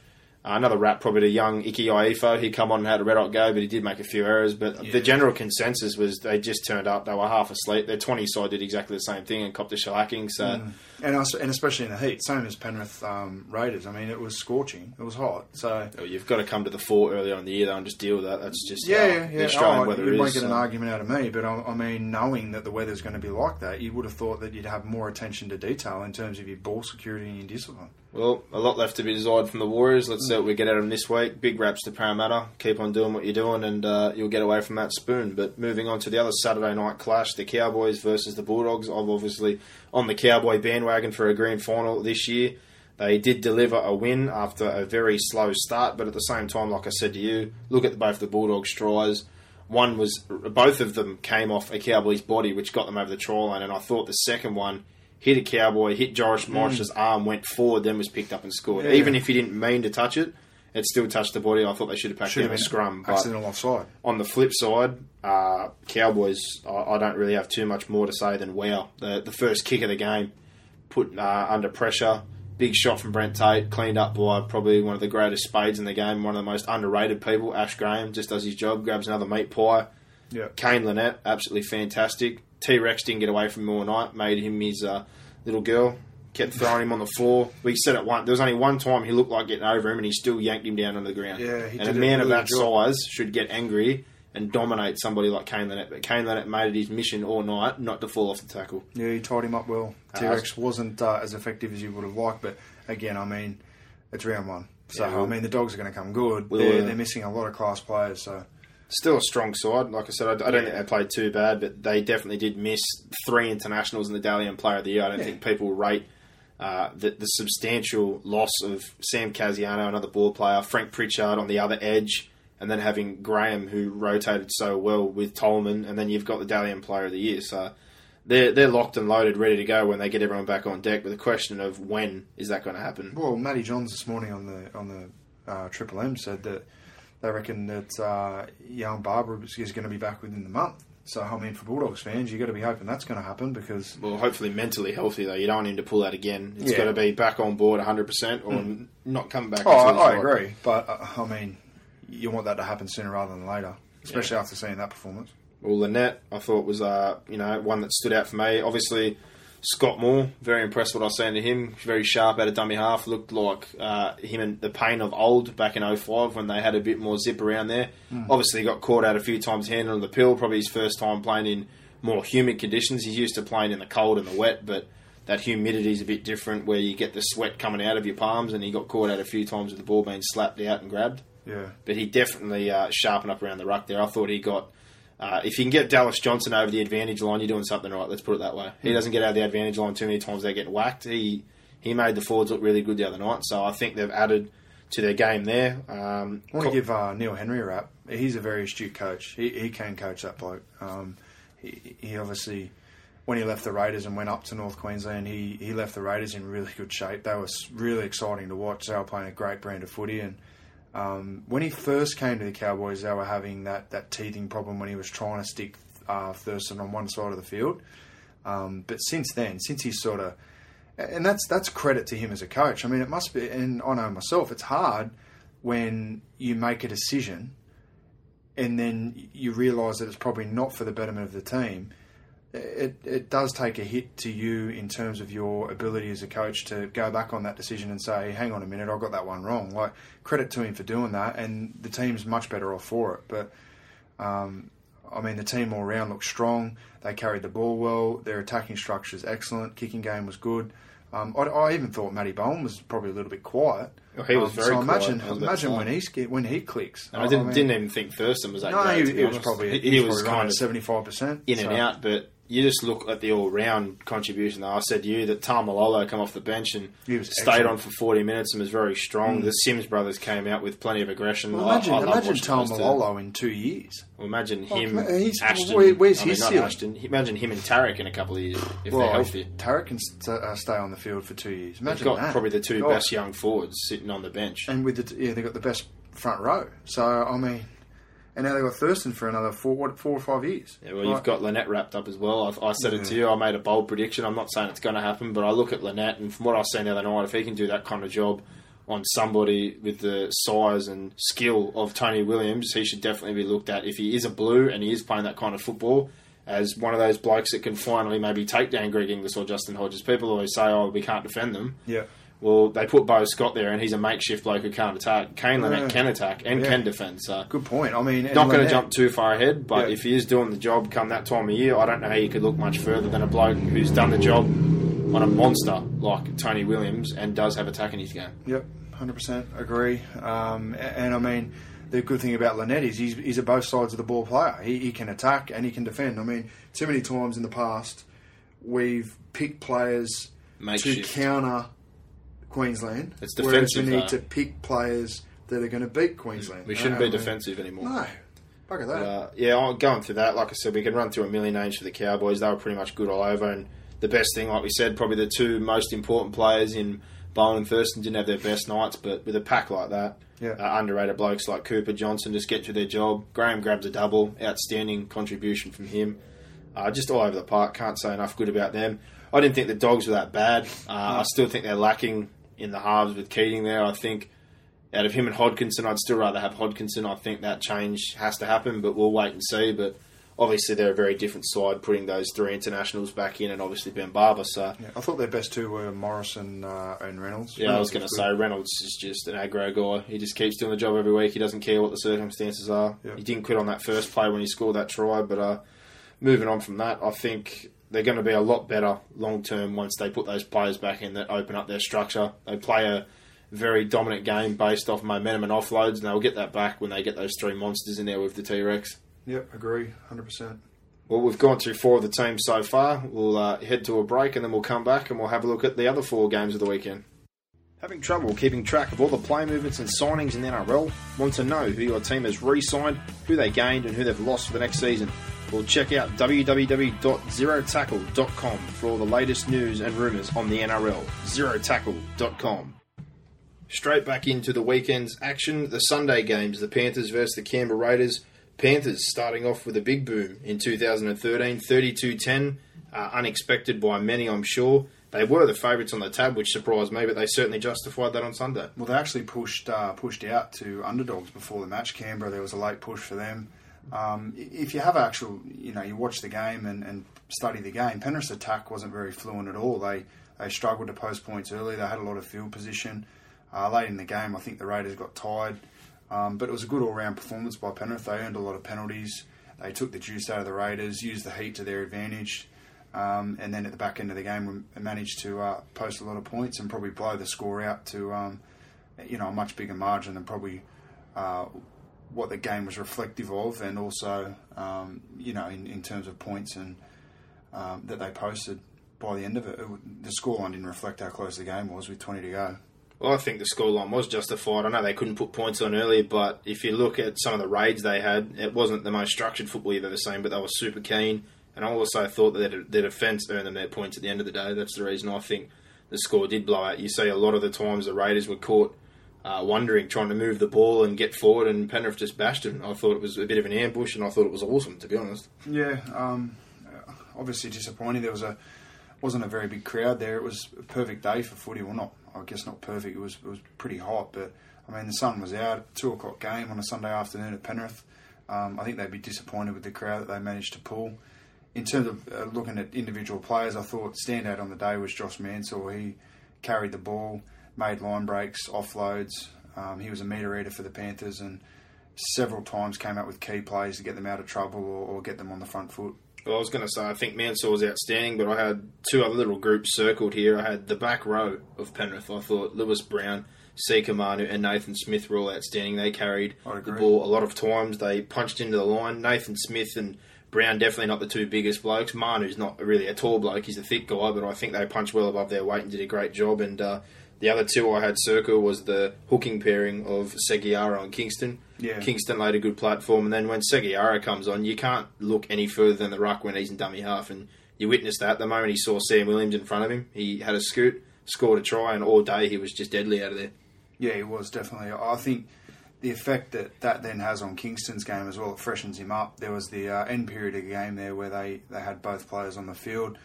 Uh, another rap probably to young Iki Ifo. He come on and had a red hot go, but he did make a few errors. But the general consensus was they just turned up. They were half asleep. Their 20 side did exactly the same thing and copped a shellacking. So
and us, and especially in the heat, same as Penrith um, Raiders. I mean, it was scorching. It was hot. So
Well, You've got to come to the fore earlier in the year though and just deal with that. That's just
Yeah, yeah,
the. Australian
Oh,
weather
you
is.
won't get an argument out of me, but I, I mean, knowing that the weather's going to be like that, you would have thought that you'd have more attention to detail in terms of your ball security and your discipline.
Well, a lot left to be desired from the Warriors. Let's see what we get out of them this week. Big raps to Parramatta. Keep on doing what you're doing, and uh, you'll get away from that spoon. But moving on to the other Saturday night clash, the Cowboys versus the Bulldogs. I'm obviously on the Cowboy bandwagon for a grand final this year. They did deliver a win after a very slow start, but at the same time, like I said to you, look at both the Bulldogs' tries. One was both of them came off a Cowboy's body, which got them over the try line, and I thought the second one hit a Cowboy, hit Josh mm. Morris's arm, went forward, then was picked up and scored.
Yeah.
Even if he didn't mean to touch it, it still touched the body. I thought they should have packed
Should
him
have
a scrum. But
accidental offside.
on the flip side, uh, Cowboys, I, I don't really have too much more to say than wow. The, the first kick of the game, put uh, under pressure, big shot from Brent Tate, cleaned up by probably one of the greatest spades in the game, one of the most underrated people, Ash Graham, just does his job, grabs another meat pie.
Yeah.
Kane Linnett, absolutely fantastic. T Rex didn't get away from him all night, made him his uh, little girl, kept throwing him on the floor. We said it one. There was only one time he looked like getting over him, and he still yanked him down on the ground.
Yeah, he
and a man of
really
that
job.
size should get angry and dominate somebody like Kane Linnett. But Kane Linnett made it his mission all night not to fall off the tackle.
Yeah, he tied him up well.
Uh,
T Rex wasn't uh, as effective as you would have liked, but again, I mean, it's round one. So,
Yeah, well-
I mean, the dogs are going to come good.
We'll,
they're,
uh,
they're missing a lot of class players, so.
Still a strong side. Like I said, I, I don't think they played too bad, but they definitely did miss three internationals in the Dally M Player of the Year. I don't
Yeah.
think people rate uh, the, the substantial loss of Sam Kasiano, another ball player, Frank Pritchard on the other edge, and then having Graham, who rotated so well with Tolman, and then you've got the Dally M Player of the Year. So they're they're locked and loaded, ready to go when they get everyone back on deck. But the question of when is that going to happen?
Well, Matty Johns this morning on the on the uh, Triple M said that they reckon that uh, young Barba is, is going to be back within the month. So, I mean, for Bulldogs fans, you've got to be hoping that's going to happen because
Well, hopefully mentally healthy though. You don't want him to pull that again. It's
Yeah.
got to be back on board 100 percent or n- not come back.
Oh, I, I agree, but uh, I mean, you want that to happen sooner rather than later, especially after seeing that performance.
Well, Linnett, I thought was uh, you know one that stood out for me. Obviously, Scott Moore, very impressed with what I was saying to him. Very sharp out of dummy half. Looked like uh, him and the pain of old back in 05 when they had a bit more zip around there. Obviously, got caught out a few times handling the pill. Probably his first time playing in more humid conditions. He's used to playing in the cold and the wet, but that humidity is a bit different where you get the sweat coming out of your palms. And he got caught out a few times with the ball being slapped out and grabbed
Yeah,
but he definitely uh, sharpened up around the ruck there. I thought he got. Uh, if you can get Dallas Johnson over the advantage line, you're doing something right. Let's put it that way. He doesn't get out of the advantage line too many times. They get whacked. He he made the forwards look really good the other night. So I think they've added to their game there. Um,
I want to give uh, Neil Henry a rap. He's a very astute coach. He, he can coach that bloke. Um, he, he obviously, when he left the Raiders and went up to North Queensland, he, he left the Raiders in really good shape. They were really exciting to watch. They were playing a great brand of footy. And um, when he first came to the Cowboys, they were having that, that teething problem when he was trying to stick uh, Thurston on one side of the field. Um, but since then, since he's sort of and that's that's credit to him as a coach. I mean, it must be, and I know myself, it's hard when you make a decision and then you realise that it's probably not for the betterment of the team. It it does take a hit to you in terms of your ability as a coach to go back on that decision and say, "Hang on a minute, I got that one wrong." Like credit to him for doing that, and the team's much better off for it. But um, I mean, the team all round looked strong. They carried the ball well. Their attacking structure is excellent. Kicking game was good. Um, I, I even thought Matty Bowen was probably a little bit quiet.
Oh, he was
Um,
very
so
quiet.
imagine,
I to
imagine when he when he clicks.
and I didn't,
mean-
didn't even think Thurston was that
No,
great.
he, he was probably
he,
he,
was kind of
seventy five percent
in and out, but you just look at the all round contribution. Though I said to you that Tom Malolo come off the bench and stayed
excellent. Mm.
on for 40 minutes and was very strong. The Sims brothers came out with plenty of aggression.
Well, imagine
I love
imagine
watching
Tom. Malolo in two years.
Well, imagine him,
come he's-
Ashton.
where- where's
I mean,
his
not
ceiling?
Ashton. Imagine him and Tariq in a couple of years if
Well,
they're healthy.
Tariq can st- uh, stay on the field for two years.
They've
Imagine
got
that.
probably the two
God.
best young forwards sitting on the bench.
and with the t- yeah, they've got the best front row. So I mean, and now they got Thurston for another four, what, four or five years.
Yeah, well,
Like,
you've got Linnett wrapped up as well. I, I said it to you. I made a bold prediction. I'm not saying it's going to happen, but I look at Linnett, and from what I've seen the other night, if he can do that kind of job on somebody with the size and skill of Tony Williams, he should definitely be looked at. If he is a blue and he is playing that kind of football, as one of those blokes that can finally maybe take down Greg Inglis or Justin Hodges. People always say, "Oh, we can't defend them."
yeah,
Well, they put Beau Scott there, and he's a makeshift bloke who can't attack. Kane Linnett
Yeah.
can attack and
Yeah.
can defend. So
good point. I mean,
not going to jump too far ahead, but
Yeah.
if he is doing the job come that time of year, I don't know how you could look much further than a bloke who's done the job on a monster like Tony Williams and does have attack in his game.
Yep, hundred percent agree. Um, a- and, I mean, the good thing about Linnett is he's, he's a both sides of the ball player. He, he can attack and he can defend. I mean, too many times in the past we've picked players to counter Queensland,
It's
whereas we need
though.
to pick players that are going to beat Queensland.
We shouldn't be
mean,
defensive anymore.
No, at that.
Uh, yeah, I'm going through that. Like I said, we can run through a million names for the Cowboys. They were pretty much good all over. And the best thing, like we said, probably the two most important players in Bowen and Thurston didn't have their best nights, but with a pack like that,
Yeah.
uh, underrated blokes like Cooper Johnson just get to their job. Graham grabs a double, outstanding contribution from him. Uh, just all over the park. Can't say enough good about them. I didn't think the dogs were that bad. Uh, I still think they're lacking in the halves with Keating there. I think out of him and Hodkinson, I'd still rather have Hodkinson. I think that change has to happen, but we'll wait and see. But obviously they're a very different side, putting those three internationals back in, and obviously Ben Barba. So
Yeah, I thought their best two were Morris and, uh, and Reynolds.
yeah, I was going to say. Reynolds is just an aggro guy. He just keeps doing the job every week. He doesn't care what the circumstances are. He didn't quit on that first play when he scored that try, but uh, moving on from that, I think they're going to be a lot better long term once they put those players back in that open up their structure. They play a very dominant game based off momentum and offloads, and they'll get that back when they get those three monsters in there with the T Rex.
Yep, agree, 100%.
Well, we've gone through four of the teams so far. We'll uh, head to a break and then we'll come back and we'll have a look at the other four games of the weekend. Having trouble keeping track of all the play movements and signings in the NRL? Want to know who your team has re signed, who they gained, and who they've lost for the next season? Well, check out www.zerotackle.com for all the latest news and rumours on the NRL. Zerotackle.com. Straight back into the weekend's action. The Sunday games, the Panthers versus the Canberra Raiders. Panthers starting off with a big boom in 2013, 32 10. Uh, unexpected by many, I'm sure. They were the favourites on the tab, which surprised me, but they certainly justified that on Sunday.
Well, they actually pushed uh, pushed out to underdogs before the match. Canberra, there was a late push for them. Um, if you have actual, you know, you watch the game and, and study the game, Penrith's attack wasn't very fluent at all. They they struggled to post points early. They had a lot of field position. Uh, late in the game, I think the Raiders got tired. Um, but it was a good all round performance by Penrith. They earned a lot of penalties. They took the juice out of the Raiders, used the heat to their advantage. Um, and then at the back end of the game, we managed to uh, post a lot of points and probably blow the score out to um, you know a much bigger margin than probably uh, what the game was reflective of, and also um, you know in, in terms of points and um, that they posted by the end of it. it the scoreline didn't reflect how close the game was with 20 to go.
Well, I think the scoreline was justified. I know they couldn't put points on early, but if you look at some of the raids they had, it wasn't the most structured football you've ever seen, but they were super keen. And I also thought that their defence earned them their points at the end of the day. That's the reason I think the score did blow out. You see a lot of the times the Raiders were caught uh, wondering, trying to move the ball and get forward, and Penrith just bashed them. I thought it was a bit of an ambush, and I thought it was awesome, to be honest.
Yeah, um, obviously disappointing. There was a wasn't a very big crowd there. It was a perfect day for footy. Well, not I guess not perfect. It was it was pretty hot, but I mean the sun was out. Two o'clock game on a Sunday afternoon at Penrith. Um, I think they'd be disappointed with the crowd that they managed to pull. In terms of uh, looking at individual players, I thought standout on the day was Josh Mansour. He carried the ball, made line breaks, offloads. Um, he was a meter eater for the Panthers and several times came out with key plays to get them out of trouble or, or get them on the front foot.
Well, I was going to say, I think Mansour was outstanding, but I had two other little groups circled here. I had the back row of Penrith. I thought Lewis Brown, Sika Manu, and Nathan Smith were all outstanding. They carried the ball a lot of times. They punched into the line. Nathan Smith and Brown definitely not the two biggest blokes. Manu's not really a tall bloke; he's a thick guy, but I think they punched well above their weight and did a great job. And uh, the other two I had circle was the hooking pairing of Segeyaro and Kingston.
Yeah.
Kingston laid a good platform, and then when Segeyaro comes on, you can't look any further than the ruck when he's in dummy half, and you witnessed that the moment he saw Sam Williams in front of him. He had a scoot, scored a try, and all day he was just deadly out of there.
Yeah, he was definitely. I think the effect that that then has on Kingston's game as well, it freshens him up. There was the uh, end period of the game there where they, they had both players on the field,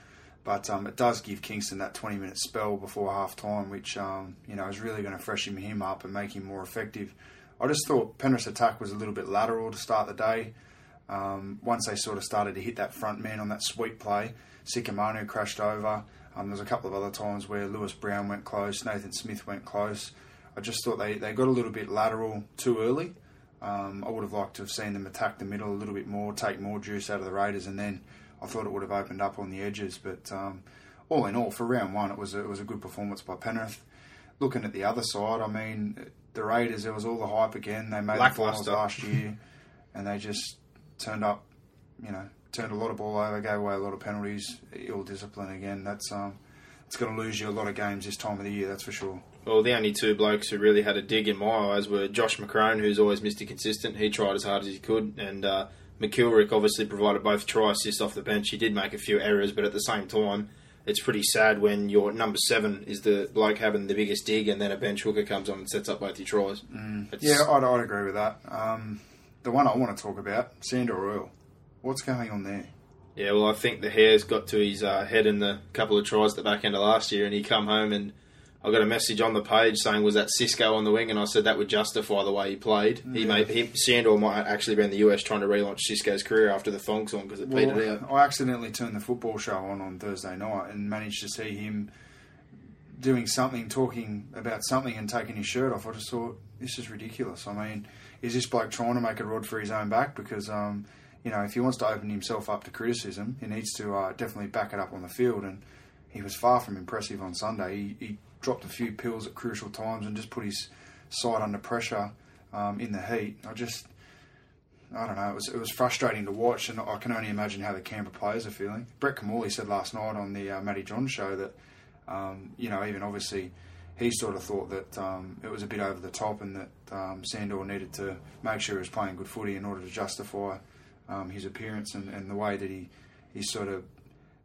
but um, it does give Kingston that 20 minute spell before half time, which um, you know is really going to freshen him up and make him more effective. I just thought Penrith's attack was a little bit lateral to start the day. Um, once they sort of started to hit that front man on that sweep play, Sikamanu crashed over. Um, there was a couple of other times where Lewis Brown went close, Nathan Smith went close. I just thought they, they got a little bit lateral too early. Um, I would have liked to have seen them attack the middle a little bit more, take more juice out of the Raiders, and then I thought it would have opened up on the edges. But um, all in all, for round one, it was a, it was a good performance by Penrith. Looking at the other side, I mean, the Raiders, there was all the hype again. They made the finals last year, and they just turned up, you know, turned a lot of ball over, gave away a lot of penalties, ill discipline again. That's um, it's going to lose you a lot of games this time of the year, that's for sure.
Well, the only two blokes who really had a dig in my eyes were Josh McCrone, who's always Mr. Consistent. He tried as hard as he could, and uh, McKilrick obviously provided both try assists off the bench. He did make a few errors, but at the same time, it's pretty sad when your number seven is the bloke having the biggest dig, and then a bench hooker comes on and sets up both your tries. It's-
Yeah, I'd, I'd agree with that. Um, the one I want to talk about, Sandor Earl. What's going on there?
Yeah, well, I think the hair's got to his uh, head in the couple of tries at the back end of last year, and he come home and I got a message on the page saying, "Was that Cisco on the wing?" And I said that would justify the way he played. He made he, Sandor might actually be in the US trying to relaunch Cisco's career after the thong song because it petered
Well,
out.
I accidentally turned the football show on on Thursday night and managed to see him doing something, talking about something, and taking his shirt off. I just thought this is ridiculous. I mean, is this bloke trying to make a rod for his own back? Because um, you know, if he wants to open himself up to criticism, he needs to uh, definitely back it up on the field. And he was far from impressive on Sunday. He, he dropped a few pills at crucial times and just put his side under pressure um, in the heat. I just. I don't know. It was it was frustrating to watch, and I can only imagine how the Canberra players are feeling. Brett Kimmorley said last night on the uh, Matty John show that, um, you know, even obviously, he sort of thought that um, it was a bit over the top, and that um, Sandor needed to make sure he was playing good footy in order to justify um, his appearance and, and the way that he he sort of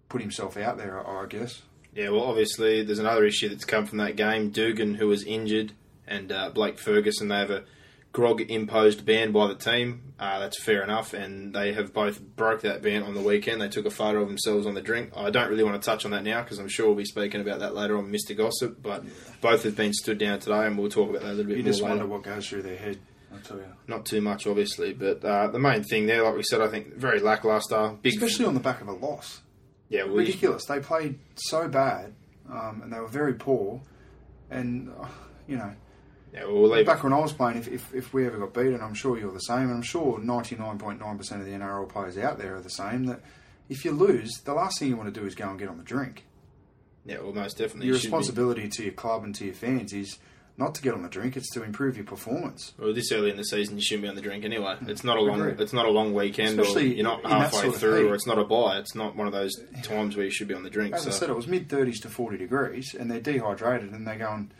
put himself out there. I, I guess.
Yeah, well, obviously, there's another issue that's come from that game. Dugan, who was injured, and uh, Blake Ferguson, they have a grog imposed ban by the team. Uh, that's fair enough, and they have both broke that ban on the weekend. They took a photo of themselves on the drink. I don't really want to touch on that now because I'm sure we'll be speaking about that later on Mr. Gossip, but both have been stood down today, and we'll talk about that a little bit more.
You
more
just
later.
wonder what goes through their head. I tell you.
Not too much, obviously, but uh, the main thing there, like we said, I think very lackluster. Big,
Especially on the back of a loss.
Yeah, we,
ridiculous. They played so bad, um, and they were very poor. And uh, you know,
yeah, we'll
back when I was playing, if, if, if we ever got beaten, I'm sure you're the same. And I'm sure 99.9% of the NRL players out there are the same. That if you lose, the last thing you want to do is go and get on the drink.
Yeah, well, most definitely.
Your
It should be-
responsibility to your club and to your fans is not to get on the drink; it's to improve your performance.
Well, this early in the season, you shouldn't be on the drink anyway. Mm-hmm. It's not a long, it's not a long weekend,
Especially
or you're not halfway
sort of
through,
heat.
or it's not a buy. It's not one of those times where you should be on the drink.
As
so.
I said, it was mid 30s to 40 degrees, and they're dehydrated, and they go and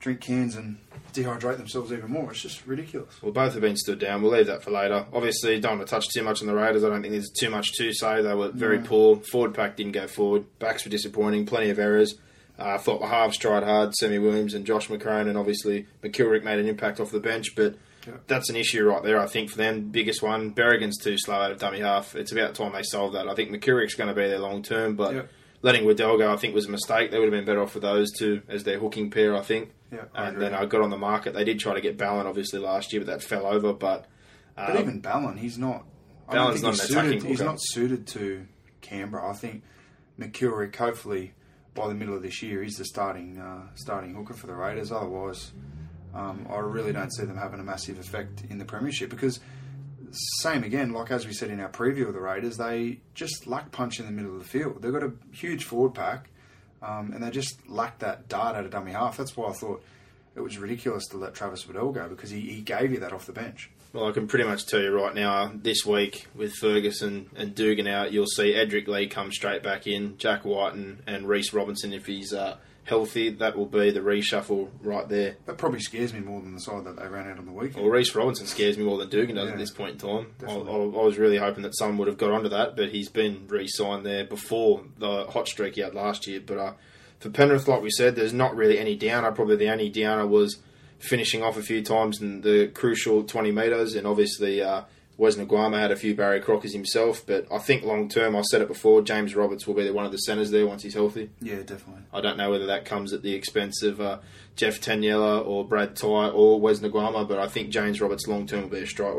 drink cans and dehydrate themselves even more. It's just ridiculous.
Well, both have been stood down. We'll leave that for later. Obviously, don't want to touch too much on the Raiders. I don't think there's too much to say. They were very poor. Forward pack didn't go forward. Backs were disappointing. Plenty of errors. Uh, I thought the halves tried hard. Sammy Williams and Josh McCrone, and obviously McKilrick made an impact off the bench. But
Yeah.
that's an issue right there, I think, for them. Biggest one. Berrigan's too slow out of dummy half. It's about time they solve that. I think McKilrick's going to be there long term, but
Yeah.
letting Waddell go, I think, was a mistake. They would have been better off with those two as their hooking pair, I think.
Yeah, I
and
agree.
then I got on the market. They did try to get Ballin, obviously, last year, but that fell over. But
But
um,
even Ballin, he's not. Ballin's
not
think
an attacking
suited. He's not suited to Canberra. I think McKilrick, hopefully by the middle of this year, is the starting uh, starting hooker for the Raiders. Otherwise, um, I really don't see them having a massive effect in the premiership because. Same again, like as we said in our preview of the Raiders, they just lack punch in the middle of the field. They've got a huge forward pack, um, and they just lack that dart out of dummy half. That's why I thought it was ridiculous to let Travis Waddell go because he, he gave you that off the bench.
Well, I can pretty much tell you right now, this week with Ferguson and Dugan out, you'll see Edrick Lee come straight back in, Jack White and, Reece Robinson if he's uh, healthy. That will be the reshuffle right there.
That probably scares me more than the side that they ran out on the weekend.
Well, Reece Robinson scares me more than Dugan does
Yeah,
at this point in time. I, I. I was really hoping that someone would have got onto that, but he's been re-signed there before the hot streak he had last year. But uh, for Penrith, like we said, there's not really any downer. Probably the only downer was finishing off a few times in the crucial 20 metres, and obviously uh, Wes Naiqama had a few Barry Crockers himself. But I think long term, I said it before, James Roberts will be one of the centres there once he's healthy.
Yeah, definitely.
I don't know whether that comes at the expense of uh, Jeff Taniela or Brad Tighe or Wes Naiqama, but I think James Roberts long term will be a strike.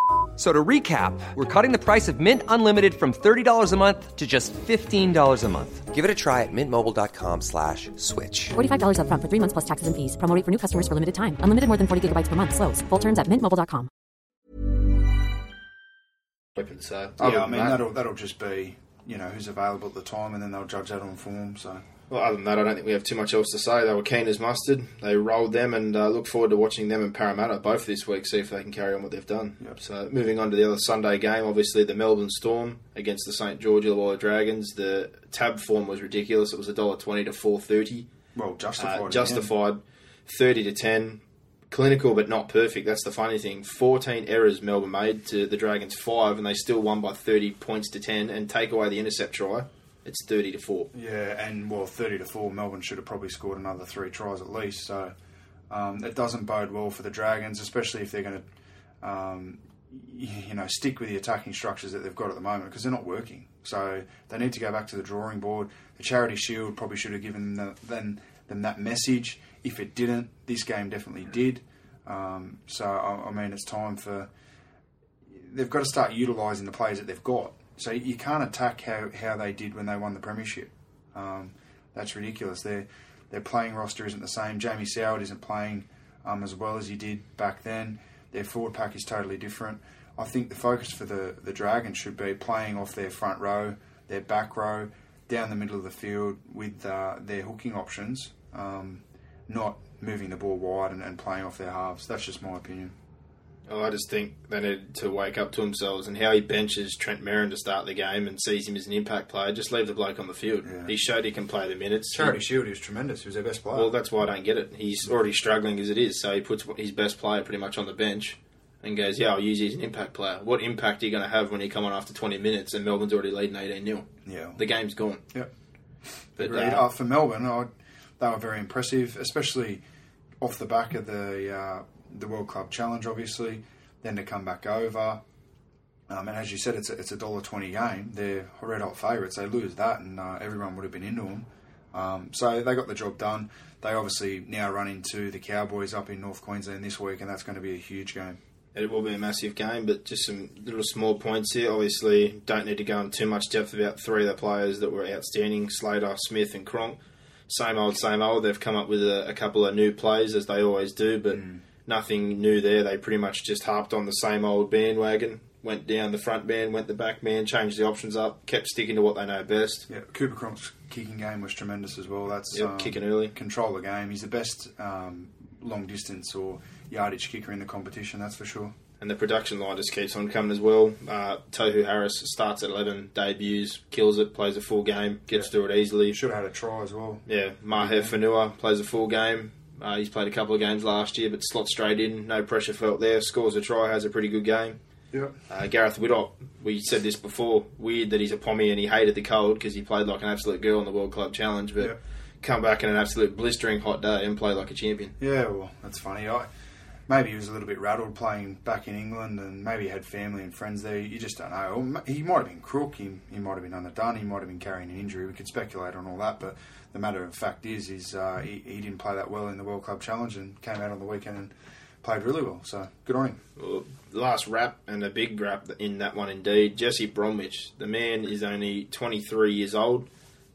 F- So to recap, we're cutting the price of Mint Unlimited from $30 a month to just $15 a month. Give it a try at mintmobile.com slash switch.
$45 upfront for three months plus taxes and fees. Promo for new customers for limited time. Unlimited more than 40 gigabytes per month. Slows. Full terms at mintmobile.com.
Open, so
Yeah, I mean
that-
that'll that'll just be you know who's available at the time, and then they'll judge that on form. So
Well, other than that, I don't think we have too much else to say. They were keen as mustard. They rolled them, and uh, look forward to watching them and Parramatta both this week. See if they can carry on what they've done.
Yep.
So moving on to the other Sunday game, obviously the Melbourne Storm against the St George Illawarra Dragons. The tab form was ridiculous. It was a dollar twenty to four thirty.
well justified.
Uh,
again.
justified, thirty to ten. Clinical but not perfect. That's the funny thing. Fourteen errors Melbourne made to the Dragons five, and they still won by thirty points to ten. And take away the intercept try, it's thirty to four.
Yeah, and well, thirty to four, Melbourne should have probably scored another three tries at least. So um, it doesn't bode well for the Dragons, especially if they're going to, um, you know, stick with the attacking structures that they've got at the moment because they're not working. So they need to go back to the drawing board. The Charity Shield probably should have given them, them, them that message. If it didn't, this game definitely did. Um, so I, I mean, it's time for they've got to start utilising the players that they've got. So you can't attack how, how they did when they won the premiership. Um, that's ridiculous. Their their playing roster isn't the same. Jamie Soward isn't playing um, as well as he did back then. Their forward pack is totally different. I think the focus for the the Dragons should be playing off their front row, their back row, down the middle of the field with uh, their hooking options, um, not moving the ball wide and, and playing off their halves. That's just my opinion.
Oh, I just think they need to wake up to themselves and how he benches Trent Merrin to start the game and sees him as an impact player. Just leave the bloke on the field.
Yeah.
He showed he can play the minutes.
Charity Shield, he was tremendous. He was their best player.
Well, that's why I don't get it. He's already struggling as it is, so he puts his best player pretty much on the bench and goes, "Yeah, I'll use you as an impact player." What impact are you going to have when you come on after 20 minutes and Melbourne's already leading 18 0
yeah.
The game's gone.
Yep.
But uh,
Uh, for Melbourne, I, they were very impressive, especially off the back of the uh, the World Club Challenge, obviously. Then to come back over, um, and as you said, it's a, it's a dollar twenty game. They're red hot favourites. They lose that, and uh, everyone would have been into them. Um, so they got the job done. They obviously now run into the Cowboys up in North Queensland this week, and that's going to be a huge game.
It will be a massive game, but just some little small points here. Obviously, don't need to go into too much depth about three of the players that were outstanding Slater, Smith, and Cronk. Same old, same old. They've come up with a, a couple of new plays, as they always do, but nothing new there. They pretty much just harped on the same old bandwagon, went down the front man, went the back man, changed the options up, kept sticking to what they know best.
Yeah, Cooper Cronk's kicking game was tremendous as well. That's
Yep,
um,
kicking early.
control the game. He's the best um, long distance or yardage kicker in the competition. That's for sure.
And the production line just keeps on coming as well. Uh, Tohu Harris starts at 11, debuts, kills it, plays a full game, gets through it easily.
Should have had a try as well.
Yeah, Mahe Fonua plays a full game. Uh, he's played a couple of games last year, but slots straight in, no pressure felt there. Scores a try, has a pretty good game.
Yeah.
Uh, Gareth Widdop, we said this before. Weird that he's a pommy and he hated the cold because he played like an absolute girl in the World Club Challenge, but
Yeah.
come back in an absolute blistering hot day and play like a champion.
Yeah, well, that's funny. I, maybe he was a little bit rattled playing back in England, and maybe he had family and friends there. You just don't know. He might have been crook. He, he might have been underdone. He might have been carrying an injury. We could speculate on all that, but the matter of fact is, is uh, he, he didn't play that well in the World Club Challenge and came out on the weekend and played really well. So good on him.
Well, last rap and a big rap in that one indeed. Jesse Bromwich. The man is only 23 years old.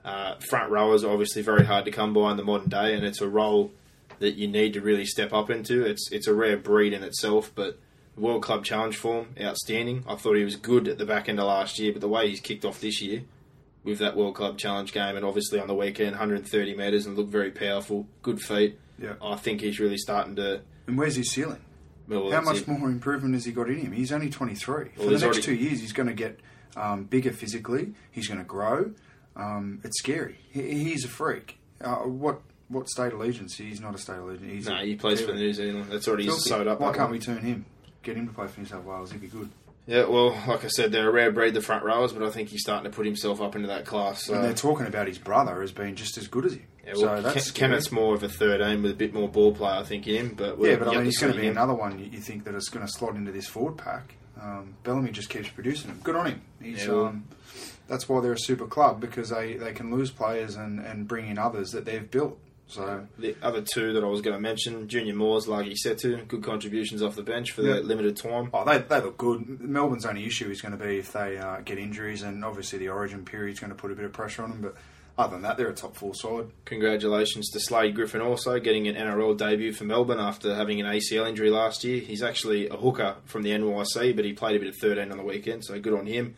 Uh, front rowers are obviously very hard to come by in the modern day, and it's a role that you need to really step up into. It's it's a rare breed in itself, but World Club Challenge form outstanding. I thought he was good at the back end of last year, but the way he's kicked off this year with that World Club Challenge game, and obviously on the weekend, 130 metres and looked very powerful, good feet.
Yeah.
I think he's really starting to.
And where's his ceiling?
Well,
How much
it.
more improvement has he got in him? He's only 23. For the next
already-
two years, he's going to get um, bigger physically. He's going to grow. Um, it's scary. He, he's a freak. Uh, what what state allegiance? He's not a state allegiance. He's
No,
a
he plays for New Zealand. That's already
Filthy.
sewed up.
Why can't
one.
we turn him? Get him to play for New South Wales. He'd be good.
Yeah, well, like I said, they're a rare breed, the front rowers, but I think he's starting to put himself up into that class. So,
and they're talking about his brother as being just as good as him.
yeah, well,
so that's
Ken- more of a 13 with a bit more ball play, I think, in him. But
Yeah, but I mean, he's going to be
him.
another one you, think that is going to slot into this forward pack. Um, Bellamy just keeps producing them. Good on him. He's,
Yeah, well-
um, that's why they're a super club because they, they can lose players and, and bring in others that they've built. So
The other two that I was going to mention, Junior Moors, Lagi Setu, good contributions off the bench for the
Yeah.
limited time.
oh, they, they look good. Melbourne's only issue is going to be if they uh, get injuries, and obviously the Origin period is going to put a bit of pressure on them. But other than that, they're a top four side.
Congratulations to Slade Griffin also getting an NRL debut for Melbourne after having an ACL injury last year. He's actually a hooker from the NYC, but he played a bit of 13 on the weekend, so good on him.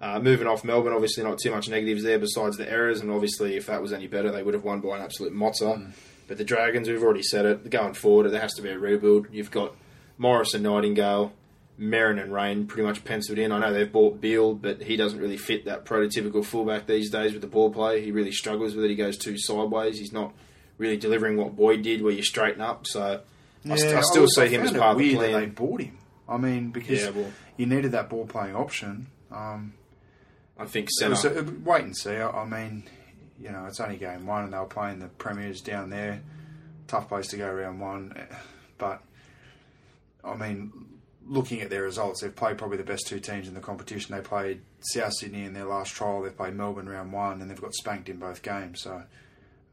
Uh, moving off Melbourne, obviously not too much negatives there besides the errors, and obviously if that was any better, they would have won by an absolute mozza. But the Dragons, we've already said it, going forward, there has to be a rebuild. You've got Morris and Nightingale, Merrin and Rein pretty much penciled in. I know they've bought Beal, but he doesn't really fit that prototypical fullback these days with the ball play. He really struggles with it. He goes too sideways. He's not really delivering what Boyd did, where you straighten up. So I, st- I still
was-
see him as part of the plan.
they bought him. I mean, because
Yeah, well-
you needed that ball playing option. Um,
I think
It was a- wait and see. I, I mean, you know, it's only game one, and they were playing the premiers down there. Tough place to go round one, eh, but I mean, looking at their results, they've played probably the best two teams in the competition. They played South Sydney in their last trial. They've played Melbourne round one, and they've got spanked in both games. So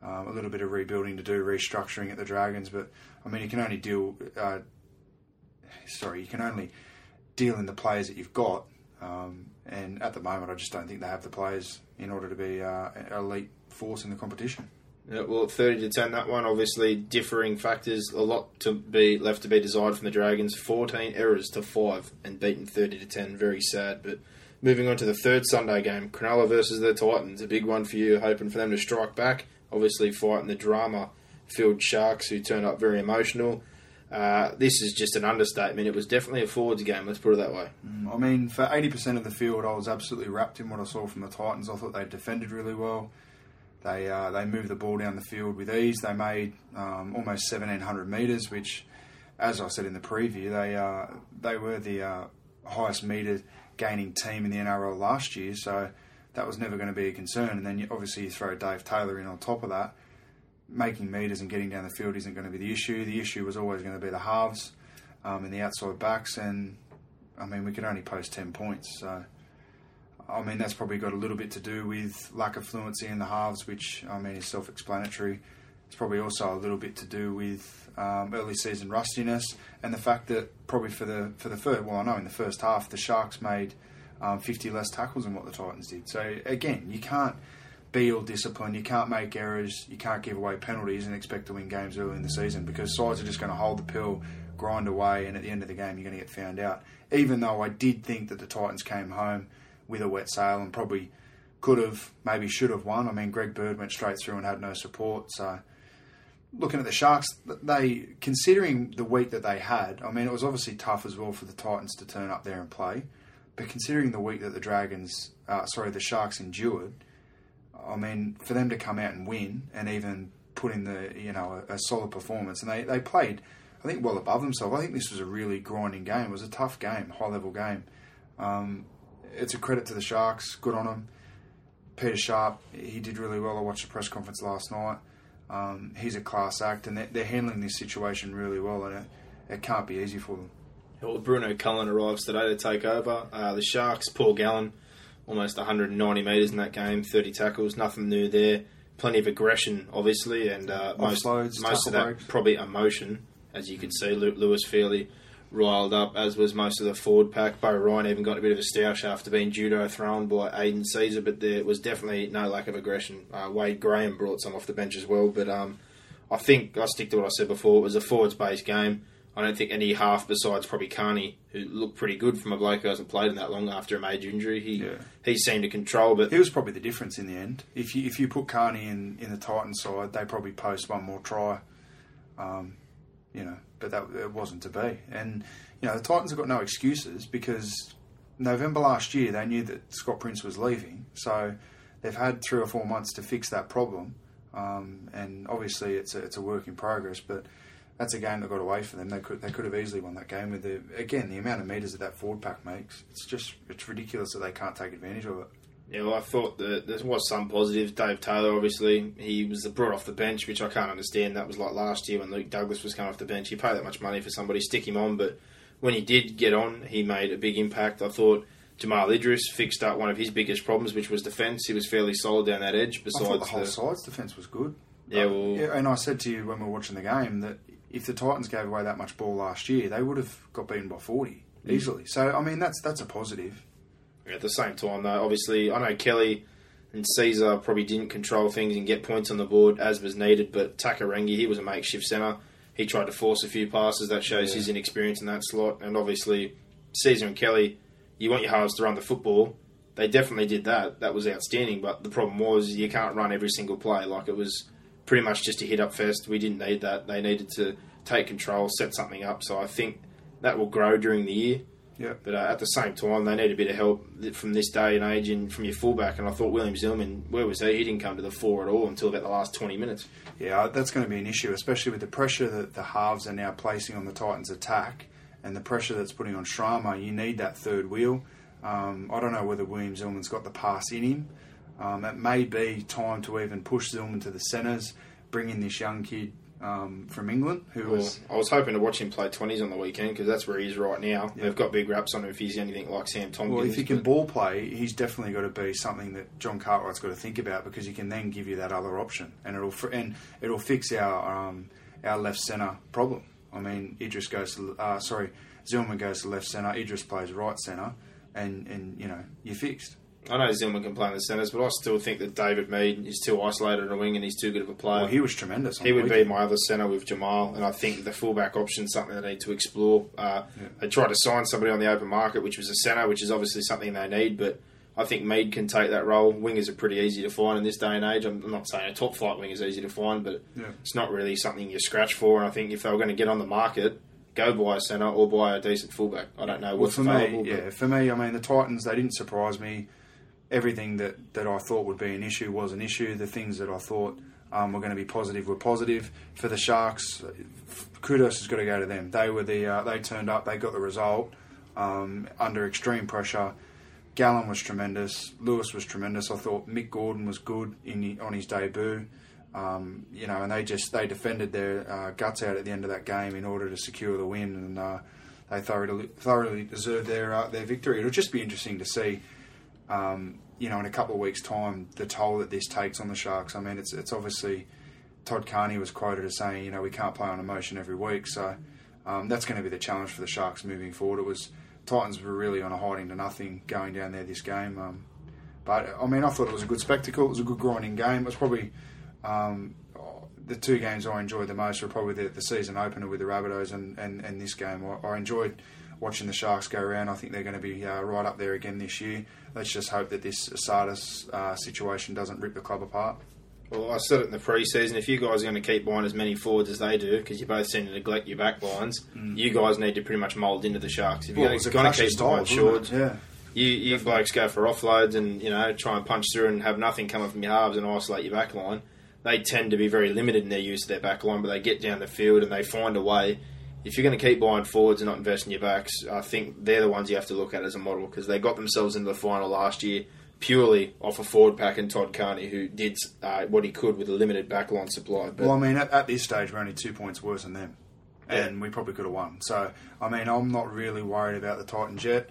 um, a little bit of rebuilding to do, restructuring at the Dragons. But I mean, you can only deal. Uh, sorry, you can only deal in the players that you've got. Um, and at the moment, I just don't think they have the players in order to be uh, elite force in the competition.
Yeah, well, thirty to ten. That one, obviously, differing factors. A lot to be left to be desired from the Dragons. Fourteen errors to five, and beaten thirty to ten. Very sad. But moving on to the third Sunday game, Cronulla versus the Titans. A big one for you. Hoping for them to strike back. Obviously, fighting the drama-filled Sharks, who turned up very emotional. Uh, this is just an understatement. It was definitely a forwards game. Let's put it that way.
I mean, for 80% of the field, I was absolutely wrapped in what I saw from the Titans. I thought they defended really well. They uh, they moved the ball down the field with ease. They made um, almost 1,700 metres, which, as I said in the preview, they uh, they were the uh, highest metre gaining team in the NRL last year. So that was never going to be a concern. And then obviously you throw Dave Taylor in on top of that. Making metres and getting down the field isn't going to be the issue. The issue was always going to be the halves um, and the outside backs. And I mean, we could only post 10 points. So, I mean, that's probably got a little bit to do with lack of fluency in the halves, which, I mean, is self explanatory. It's probably also a little bit to do with um, early season rustiness and the fact that probably for the for the first, well, I know in the first half, the Sharks made um, 50 less tackles than what the Titans did. So, again, you can't be all disciplined, you can't make errors, you can't give away penalties and expect to win games early in the season because sides are just going to hold the pill, grind away, and at the end of the game, you're going to get found out. Even though I did think that the Titans came home with a wet sail and probably could have, maybe should have won. I mean, Greg Bird went straight through and had no support. So, looking at the Sharks, they considering the week that they had, I mean, it was obviously tough as well for the Titans to turn up there and play. But considering the week that the Dragons, uh, sorry, the Sharks endured, I mean, for them to come out and win and even put in the you know a, a solid performance, and they, they played, I think, well above themselves. I think this was a really grinding game. It was a tough game, high level game. Um, it's a credit to the Sharks. Good on them. Peter Sharp, he did really well. I watched the press conference last night. Um, he's a class act, and they're, they're handling this situation really well, and it, it can't be easy for them.
Well, Bruno Cullen arrives today to take over. Uh, the Sharks, Paul Gallen, almost 190 metres in that game, 30 tackles, nothing new there. Plenty of aggression, obviously, and uh, most,
Offloads,
most of that
breaks.
probably emotion, as you could see. Lewis fairly riled up, as was most of the forward pack. Beau Ryan even got a bit of a stoush after being judo thrown by Aidan Sezer, but there was definitely no lack of aggression. Uh, Wade Graham brought some off the bench as well, but um, I think I stick to what I said before. It was a forwards-based game. I don't think any half besides probably Carney, who looked pretty good from a bloke who hasn't played in that long after a major injury. He
Yeah.
he seemed to control, but
He was probably the difference in the end. If you if you put Carney in, in the Titans side, they probably post one more try. Um, you know, but that it wasn't to be. And you know, the Titans have got no excuses because November last year they knew that Scott Prince was leaving, so they've had three or four months to fix that problem. Um, and obviously, it's a, it's a work in progress, but. That's a game that got away from them. They could they could have easily won that game with the again the amount of meters that that forward pack makes. It's just it's ridiculous that they can't take advantage of it.
Yeah, well, I thought that there was some positives. Dave Taylor, obviously, he was brought off the bench, which I can't understand. That was like last year when Luke Douglas was coming off the bench. You pay that much money for somebody, stick him on. But when he did get on, he made a big impact. I thought Jamal Idris fixed up one of his biggest problems, which was defence. He was fairly solid down that edge.
I
Besides
thought the whole
the,
side's defence was good.
Yeah,
Uh,
well-
yeah, and I said to you when we were watching the game that if the Titans gave away that much ball last year, they would have got beaten by forty
Mm.
easily. So I mean, that's that's a positive.
At the same time, though, obviously, I know Kelly and Sezer probably didn't control things and get points on the board as was needed, but Takairangi, he was a makeshift centre. He tried to force a few passes. That shows his inexperience in that slot. And obviously, Sezer and Kelly, you want your halves to run the football. They definitely did that. That was outstanding. But the problem was you can't run every single play. Like it was pretty much just a hit up fest. We didn't need that. They needed to take control, set something up. So I think that will grow during the year.
Yeah.
But uh, at the same time, they need a bit of help from this day and age and from your fullback. And I thought William Zillman, where was he? He didn't come to the fore at all until about the last 20 minutes.
Yeah, that's going to be an issue, especially with the pressure that the halves are now placing on the Titans' attack and the pressure that's putting on Shrama. You need that third wheel. Um, I don't know whether William Zillman's got the pass in him. Um, it may be time to even push Zillman to the centres, bring in this young kid um, from England who
Well,
was.
I was hoping to watch him play 20s on the weekend because that's where he is right now. They've got big raps on him if he's anything like Sam Tomkins.
Well, if he can
but-
ball play, he's definitely got to be something that John Cartwright's got to think about because he can then give you that other option, and it'll fr- and it'll fix our um, our left centre problem. I mean, Idris goes to uh, sorry, Zillman goes to left centre, Idris plays right centre, and and you know you're fixed.
I know Zillman can play in the centres, but I still think that David Mead is too isolated on a wing and he's too good of a player.
Well, he was tremendous.
He would be my other centre with Jamal, and I think the fullback option is something they need to explore. Uh, They tried to sign somebody on the open market, which was a centre, which is obviously something they need, but I think Mead can take that role. Wingers are pretty easy to find in this day and age. I'm not saying a top flight wing is easy to find, but
Yeah.
it's not really something you scratch for. And I think if they were going to get on the market, go buy a centre or buy a decent fullback. I don't know
Well,
what's
for
available.
me, yeah, for me, I mean, the Titans they didn't surprise me. Everything that, that I thought would be an issue was an issue. The things that I thought um, were going to be positive were positive. For the Sharks, kudos has got to go to them. They were the uh, they turned up, they got the result um, under extreme pressure. Gallen was tremendous. Lewis was tremendous. I thought Mick Gordon was good in on his debut. Um, you know, and they just they defended their uh, guts out at the end of that game in order to secure the win, and uh, they thoroughly thoroughly deserved their uh, their victory. It'll just be interesting to see, um, you know, in a couple of weeks' time, the toll that this takes on the Sharks. I mean, it's it's obviously Todd Carney was quoted as saying, you know, we can't play on emotion every week, so um, that's going to be the challenge for the Sharks moving forward. It was Titans were really on a hiding to nothing going down there this game. Um, but I mean, I thought it was a good spectacle. It was a good grinding game. It was probably um, the two games I enjoyed the most were probably the, the season opener with the Rabbitohs and, and, and this game. I, I enjoyed watching the Sharks go around. I think they're going to be uh, right up there again this year. Let's just hope that this Sardis uh, situation doesn't rip the club apart.
Well, I said it in the pre-season. If you guys are going to keep buying as many forwards as they do, because you both seem to neglect your back lines, you guys need to pretty much mould into the Sharks. If you're
Mm. Well, it was a
going to keep buying
styles, wasn't
shorts.
Yeah.
you, you blokes go for offloads and you know try and punch through and have nothing coming from your halves and isolate your back line. They tend to be very limited in their use of their back line, but they get down the field and they find a way. If you're going to keep buying forwards and not investing your backs, I think they're the ones you have to look at as a model because they got themselves into the final last year purely off a forward pack and Todd Carney, who did uh, what he could with a limited backline supply. But
Well, I mean, at, at this stage, we're only two points worse than them, and we probably could have won. So, I mean, I'm not really worried about the Titans yet.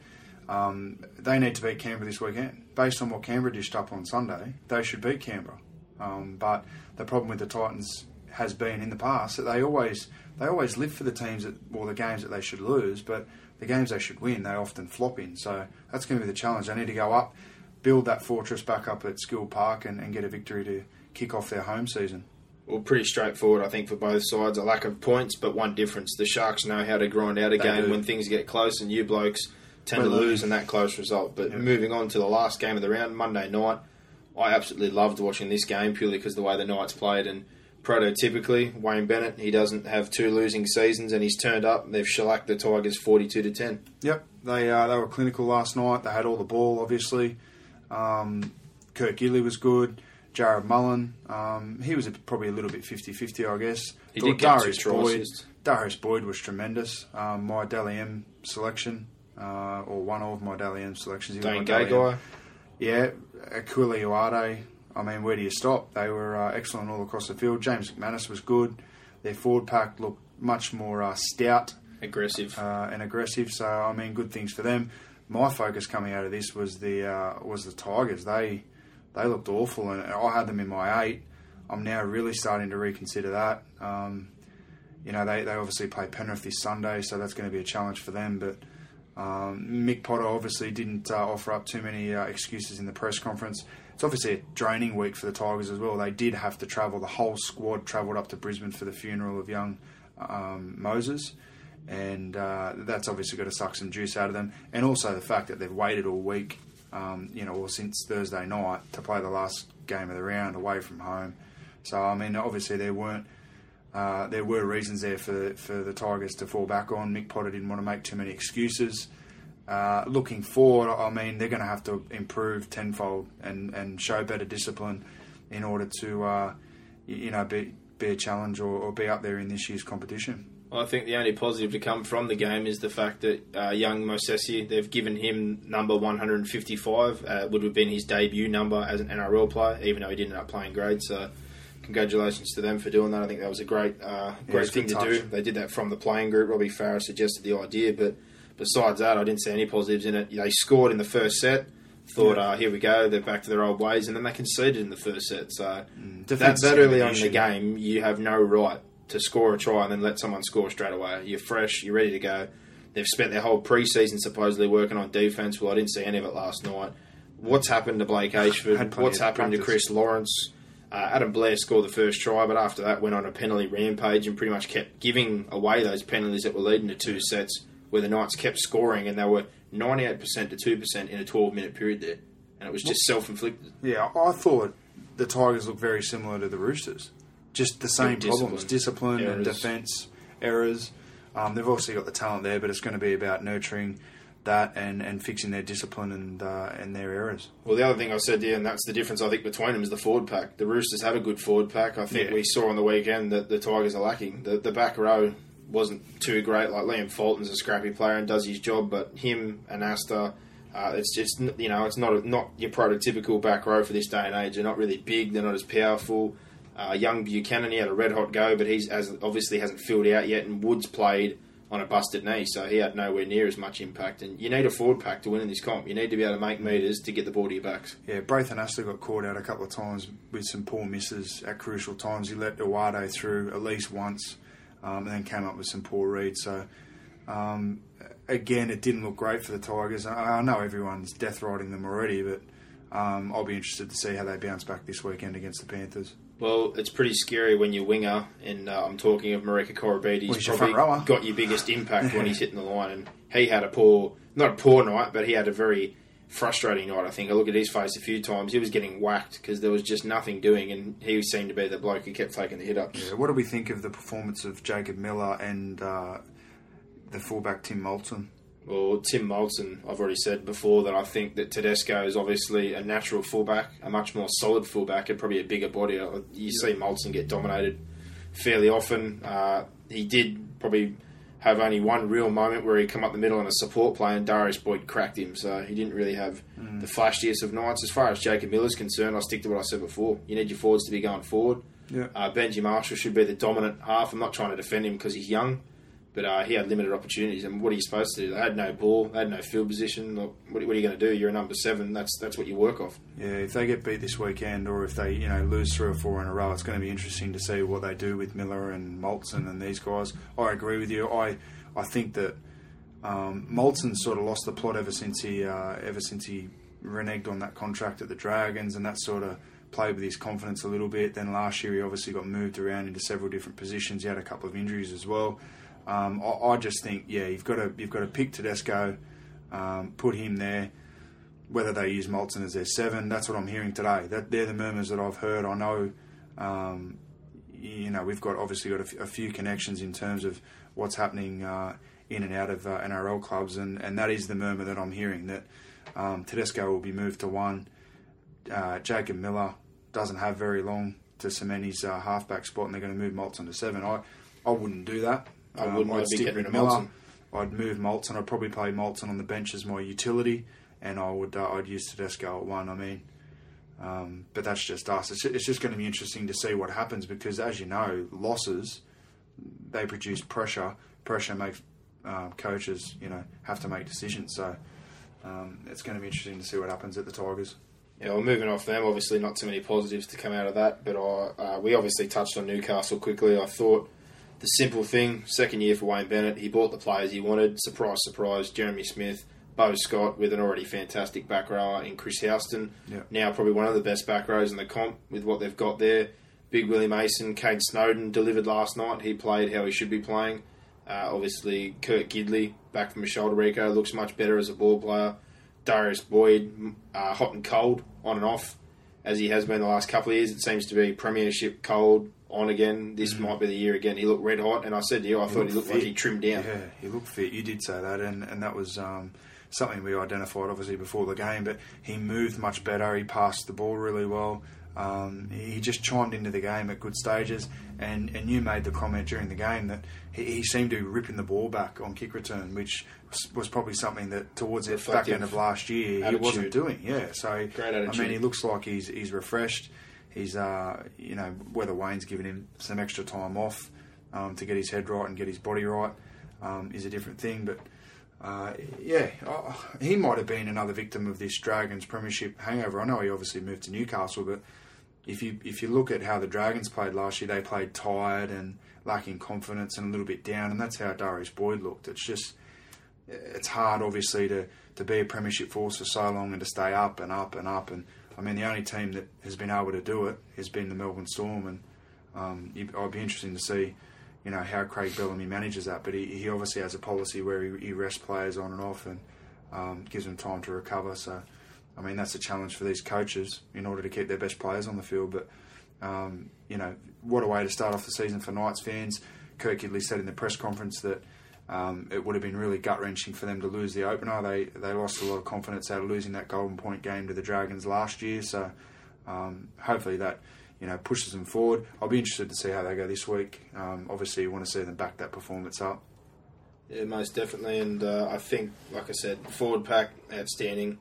Um, they need to beat Canberra this weekend. Based on what Canberra dished up on Sunday, they should beat Canberra. Um, but the problem with the Titans has been in the past that they always they always live for the teams that or the games that they should lose, but the games they should win they often flop in. So that's going to be the challenge. They need to go up, build that fortress back up at Skilled Park, and, and get a victory to kick off their home season.
well, pretty straightforward, I think, for both sides. A lack of points, but one difference: the Sharks know how to grind out a game
do.
when things get close, and you blokes tend to lose in that close result. But moving on to the last game of the round, Monday night, I absolutely loved watching this game purely because the way the Knights played and. Prototypically, Wayne Bennett, he doesn't have two losing seasons, and he's turned up. They've shellacked the Tigers forty-two to ten.
Yep, they uh, they were clinical last night. They had all the ball, obviously. Um, Kurt Gidley was good. Jarrod Mullen, um, he was a, probably a little bit 50-50, I guess.
He
Thought
did get
Darius Boyd. Darius Boyd was tremendous. Um, my Dally M selection, uh, or one of my Dally M selections.
Dane Gagai.
Yeah, Akuila Uate. I mean, where do you stop? They were uh, excellent all across the field. James McManus was good. Their forward pack looked much more uh, stout
aggressive.
uh, and aggressive. So I mean, good things for them. My focus coming out of this was the uh, was the Tigers. They they looked awful, and I had them in my eight. I'm now really starting to reconsider that. Um, you know, they, they obviously play Penrith this Sunday, so that's going to be a challenge for them. But um, Mick Potter obviously didn't uh, offer up too many uh, excuses in the press conference. It's obviously a draining week for the Tigers as well. They did have to travel. The whole squad travelled up to Brisbane for the funeral of young um, Moses, and uh, that's obviously got to suck some juice out of them. And also the fact that they've waited all week, um, you know, or since Thursday night to play the last game of the round away from home. So I mean, obviously there weren't. Uh, there were reasons there for for the Tigers to fall back on. Mick Potter didn't want to make too many excuses. Uh, looking forward, I mean, they're going to have to improve tenfold and, and show better discipline in order to, uh, you know, be be a challenge or, or be up there in this year's competition.
I think the only positive to come from the game is the fact that uh, young Mosese, they've given him number 155, uh, would have been his debut number as an NRL player, even though he didn't end up playing great. So, congratulations to them for doing that. I think that was a great, uh, great
a
thing to do. They did that from the playing group. Robbie Farah suggested the idea, but besides that, I didn't see any positives in it. They scored in the first set. Thought, uh, here we go, they're back to their old ways, and then they conceded in the first set. So that,
Mm,
that
is
early on in the game, you have no right to score a try and then let someone score straight away. You're fresh, you're ready to go. They've spent their whole preseason supposedly working on defense. Well, I didn't see any of it last night. What's happened to Blake
Ayshford?
What's happened to. Chris Lawrence? Uh, Adam Blair scored the first try, but after that went on a penalty rampage and pretty much kept giving away those penalties that were leading to two sets, where the Knights kept scoring and they were 98% to 2% in a 12 minute period there. And it was just self inflicted.
Yeah, I thought the Tigers looked very similar to the Roosters. Just the same
Discipline.
problems, discipline and
Errors.
defence errors. Um, they've obviously got the talent there, but it's going to be about nurturing that and, and fixing their discipline and uh, and their errors.
Well, the other thing I said, yeah, and that's the difference I think between them is the forward pack. The Roosters have a good forward pack. I think
Yeah.
we saw on the weekend that the Tigers are lacking. The, the back row wasn't too great. Like Liam Fulton's a scrappy player and does his job, but him and Anasta, uh, it's just you know it's not a, not your prototypical back row for this day and age. They're not really big. They're not as powerful. Uh, young Buchanan, he had a red hot go, but he's as obviously hasn't filled out yet. And Woods played on a busted knee, so he had nowhere near as much impact. And you need a forward pack to win in this comp. You need to be able to make meters to get the ball to your backs.
Yeah, Braith Anasta got caught out a couple of times with some poor misses at crucial times. He let Uate through at least once, um, and then came up with some poor reads. So, um, again, it didn't look great for the Tigers. I, I know everyone's death riding them already, but um, I'll be interested to see how they bounce back this weekend against the Panthers.
Well, it's pretty scary when your winger, and uh, I'm talking of Marika Koroibete,
Well, your
probably
front rower.
got your biggest impact when he's hitting the line. And he had a poor, not a poor night, but he had a very frustrating night. I think I look at his face a few times. He was getting whacked because there was just nothing doing, and he seemed to be the bloke who kept taking the hit ups.
Yeah, what do we think of the performance of Jacob Miller and uh, the fullback Tim Moltzen?
Well, Tim Moltzen, I've already said before that I think that Tedesco is obviously a natural fullback, a much more solid fullback, and probably a bigger body. Uh, You see Moltzen get dominated fairly often. Uh, he did probably have only one real moment where he come up the middle on a support play, and Darius Boyd cracked him. So he didn't really have the flashiest of nights. As far as Jacob Miller's concerned, I'll stick to what I said before. You need your forwards to be going forward.
Yeah.
Uh, Benji Marshall should be the dominant half. I'm not trying to defend him because he's young, but uh, he had limited opportunities. And what are you supposed to do? They had no ball, they had no field position. What, are you going to do? You're a number seven. That's that's what you work off.
Yeah, if they get beat this weekend, or if they you know lose three or four in a row, it's going to be interesting to see what they do with Miller and Moltzen and these guys. I agree with you. I I think that um, sort of lost the plot ever since he uh, ever since he reneged on that contract at the Dragons, and that sort of played with his confidence a little bit. Then last year he obviously got moved around into several different positions. He had a couple of injuries as well. Um, I, I just think yeah, you've got to you've got to pick Tedesco, um, put him there whether they use Moltzen as their seven. That's what I'm hearing today. That they're the murmurs that I've heard. I know, um, you know, we've got obviously got a, f- a few connections in terms of what's happening uh, in and out of uh, NRL clubs, and, and that is the murmur that I'm hearing that um, Tedesco will be moved to one. Uh, Jacob Miller doesn't have very long to cement his uh, halfback spot, and they're going to move Moltzen to seven. I I wouldn't do that.
I wouldn't.
I'd
I'd be
stick
getting
with
rid of
Miller.
Moltzen.
I'd move Moltzen. I'd probably play Moltzen on the bench as my utility, and I would uh, I'd use Tedesco at one. I mean, um, but that's just us. It's, it's just going to be interesting to see what happens because, as you know, losses they produce pressure. Pressure makes um, coaches, you know, have to make decisions. So um, it's going to be interesting to see what happens at the Tigers.
Yeah, well, moving off them, obviously not too many positives to come out of that. But I, uh, we obviously touched on Newcastle quickly. I thought the simple thing, second year for Wayne Bennett, he bought the players he wanted. Surprise, surprise, Jeremy Smith, Beau Scott with an already fantastic back rower in Chris Houston.
Yeah.
Now probably one of the best back rows in the comp with what they've got there. Big Willie Mason, Kade Snowden delivered last night. He played how he should be playing. Uh, obviously, Kurt Gidley back from a shoulder Rico looks much better as a ball player. Darius Boyd, uh, hot and cold, on and off, as he has been the last couple of years. It seems to be Premiership cold, on again. This might be the year again. He looked red hot, and I said to you, I thought he looked like he trimmed down.
Yeah, he looked fit. You did say that, and, and that was um, something we identified obviously before the game. But he moved much better. He passed the ball really well. Um, he just chimed into the game at good stages, and, and you made the comment during the game that he, he seemed to be ripping the ball back on kick return, which was, probably something that towards the back end of last year he wasn't doing. Yeah, so
Great
I mean, he looks like he's he's refreshed. He's uh, you know whether Wayne's given him some extra time off um, to get his head right and get his body right um, is a different thing, but. Uh, yeah, uh, he might have been another victim of this Dragons Premiership hangover. I know he obviously moved to Newcastle, but if you if you look at how the Dragons played last year, they played tired and lacking confidence and a little bit down, and that's how Darius Boyd looked. It's just it's hard, obviously, to to be a Premiership force for so long and to stay up and up and up. And I mean, the only team that has been able to do it has been the Melbourne Storm, and um, I'd be interested to see. You know how Craig Bellamy manages that, but he, he obviously has a policy where he, he rests players on and off and um, gives them time to recover. So, I mean, that's a challenge for these coaches in order to keep their best players on the field. But um, you know, what a way to start off the season for Knights fans. Kurt Gidley said in the press conference that um, it would have been really gut wrenching for them to lose the opener. They they lost a lot of confidence out of losing that Golden Point game to the Dragons last year. So um, hopefully that you know pushes them forward. I'll be interested to see how they go this week. Um, obviously, you want to see them back that performance up.
Yeah, most definitely. And uh, I think, like I said, forward pack outstanding,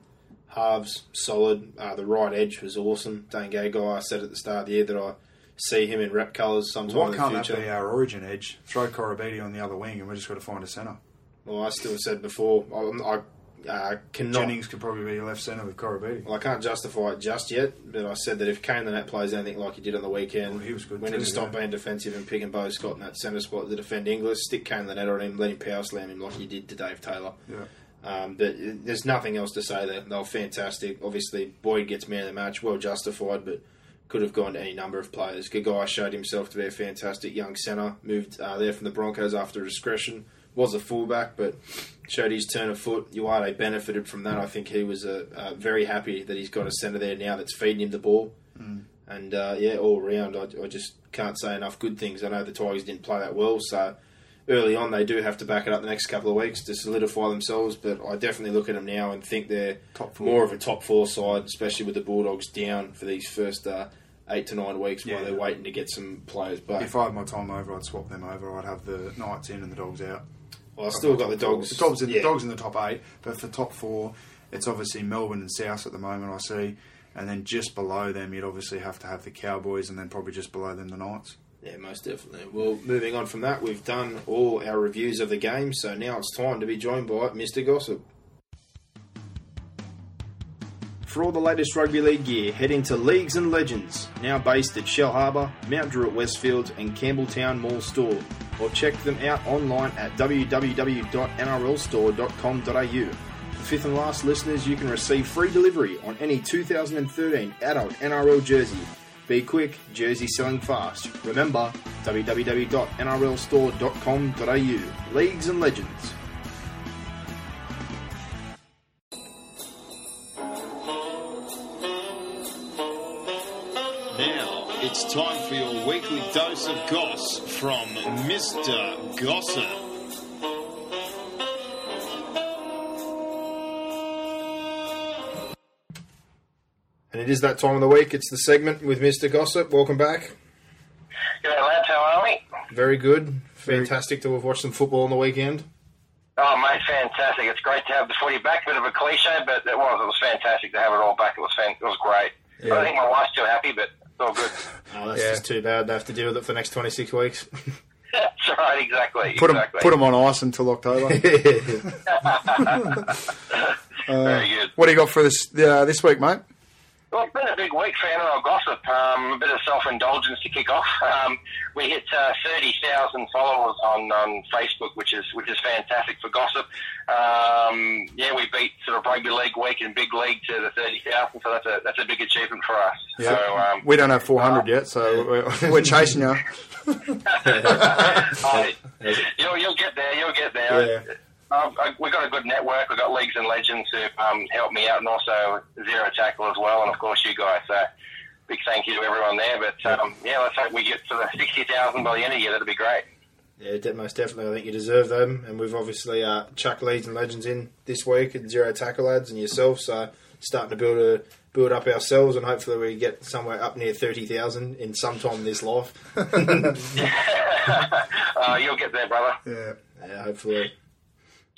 halves solid. Uh, the right edge was awesome. Dane Gagai, I said at the start of the year that I see him in rep colours sometime
Why
in the
can't that be our origin edge? Throw Koroibete on the other wing, and we just got to find a centre.
Well, I still said before, I, I uh, cannot.
Jennings could probably be left centre with Koroibete.
Well, I can't justify it just yet, but I said that if Kane Linnett plays anything like he did on the weekend,
Well, he was good
we need to stop
yeah.
being defensive and picking Beau Scott in that centre spot to defend Inglis, stick Kane Linnett on him, let him power slam him like he did to Dave Taylor.
Yeah.
Um, but there's nothing else to say there. They were fantastic. Obviously, Boyd gets man of the match, well justified, but could have gone to any number of players. Gagai showed himself to be a fantastic young centre. Moved uh, there from the Broncos after a discretion. Was a fullback, but showed his turn of foot. Uate benefited from that. I think he was uh, uh, very happy that he's got a centre there now that's feeding him the ball. And uh, yeah, all round, I, I just can't say enough good things. I know the Tigers didn't play that well, so early on they do have to back it up the next couple of weeks to solidify themselves. But I definitely look at them now and think they're
Top four.
more of a top four side, especially with the Bulldogs down for these first uh, eight to nine weeks
Yeah.
while they're waiting to get some players back.
If I had my time over, I'd swap them over. I'd have the Knights in and the Dogs out.
well, I've still got the Dogs.
The dogs, in,
yeah.
the dogs in the top eight, but for top four, it's obviously Melbourne and South at the moment. I see, and then just below them, you'd obviously have to have the Cowboys, and then probably just below them the Knights.
Yeah, most definitely. Well, moving on from that, we've done all our reviews of the game, so now it's time to be joined by Mr. Gossip. For all the latest rugby league gear, head into Leagues and Legends, now based at Shellharbour, Mount Druitt Westfield, and Campbelltown Mall Store, or check them out online at www.nrlstore.com.au. For fifth and last listeners, you can receive free delivery on any 2013 adult NRL jersey. Be quick, jersey selling fast. Remember, www.nrlstore.com.au. Leagues and Legends.
It's time for your weekly dose of goss from Mr. Gossip.
And it is that time of the week. It's the segment with Mr. Gossip. Welcome back.
G'day lads, how are we?
Very good. Fantastic to have watched some football on the weekend.
Oh mate, fantastic! It's great to have the footy back. Bit of a cliche, but it was. It was fantastic to have it all back. It was fan- it was great.
Yeah.
I think my wife's too happy, but it's all good.
Oh, that's
Yeah.
just too bad. They have to deal with it for the next 26 weeks.
That's right, exactly.
Put them,
exactly.
put 'em on ice until October.
Very good.
what do you got for this uh, this week, mate?
Well, it's been a big week for NRL gossip. Um, a bit of self-indulgence to kick off. Um, we hit uh, 30,000 followers on, on Facebook, which is which is fantastic for gossip. Um, yeah, we beat sort of rugby league week and big league to the 30,000, so that's a that's a big achievement for us. So um,
we don't have 400 yet, so we're, we're chasing you.
you'll you'll get there. You'll get there.
Yeah.
Um, I- we've got a good network. We've got Leagues and Legends who um, help me out, and also Zero Tackle as well, and of course you guys. So big thank you to everyone there. But um, yeah, let's hope we get to the sixty thousand by the end of the year. That'd be great.
Yeah, most definitely. I think you deserve them, and we've obviously uh, chucked Leagues and Legends in this week, and zero tackle lads and yourself. So starting to build a build up ourselves, and hopefully we get somewhere up near thirty thousand in some time in this life.
uh, you'll get there, brother.
Yeah.
Yeah, hopefully.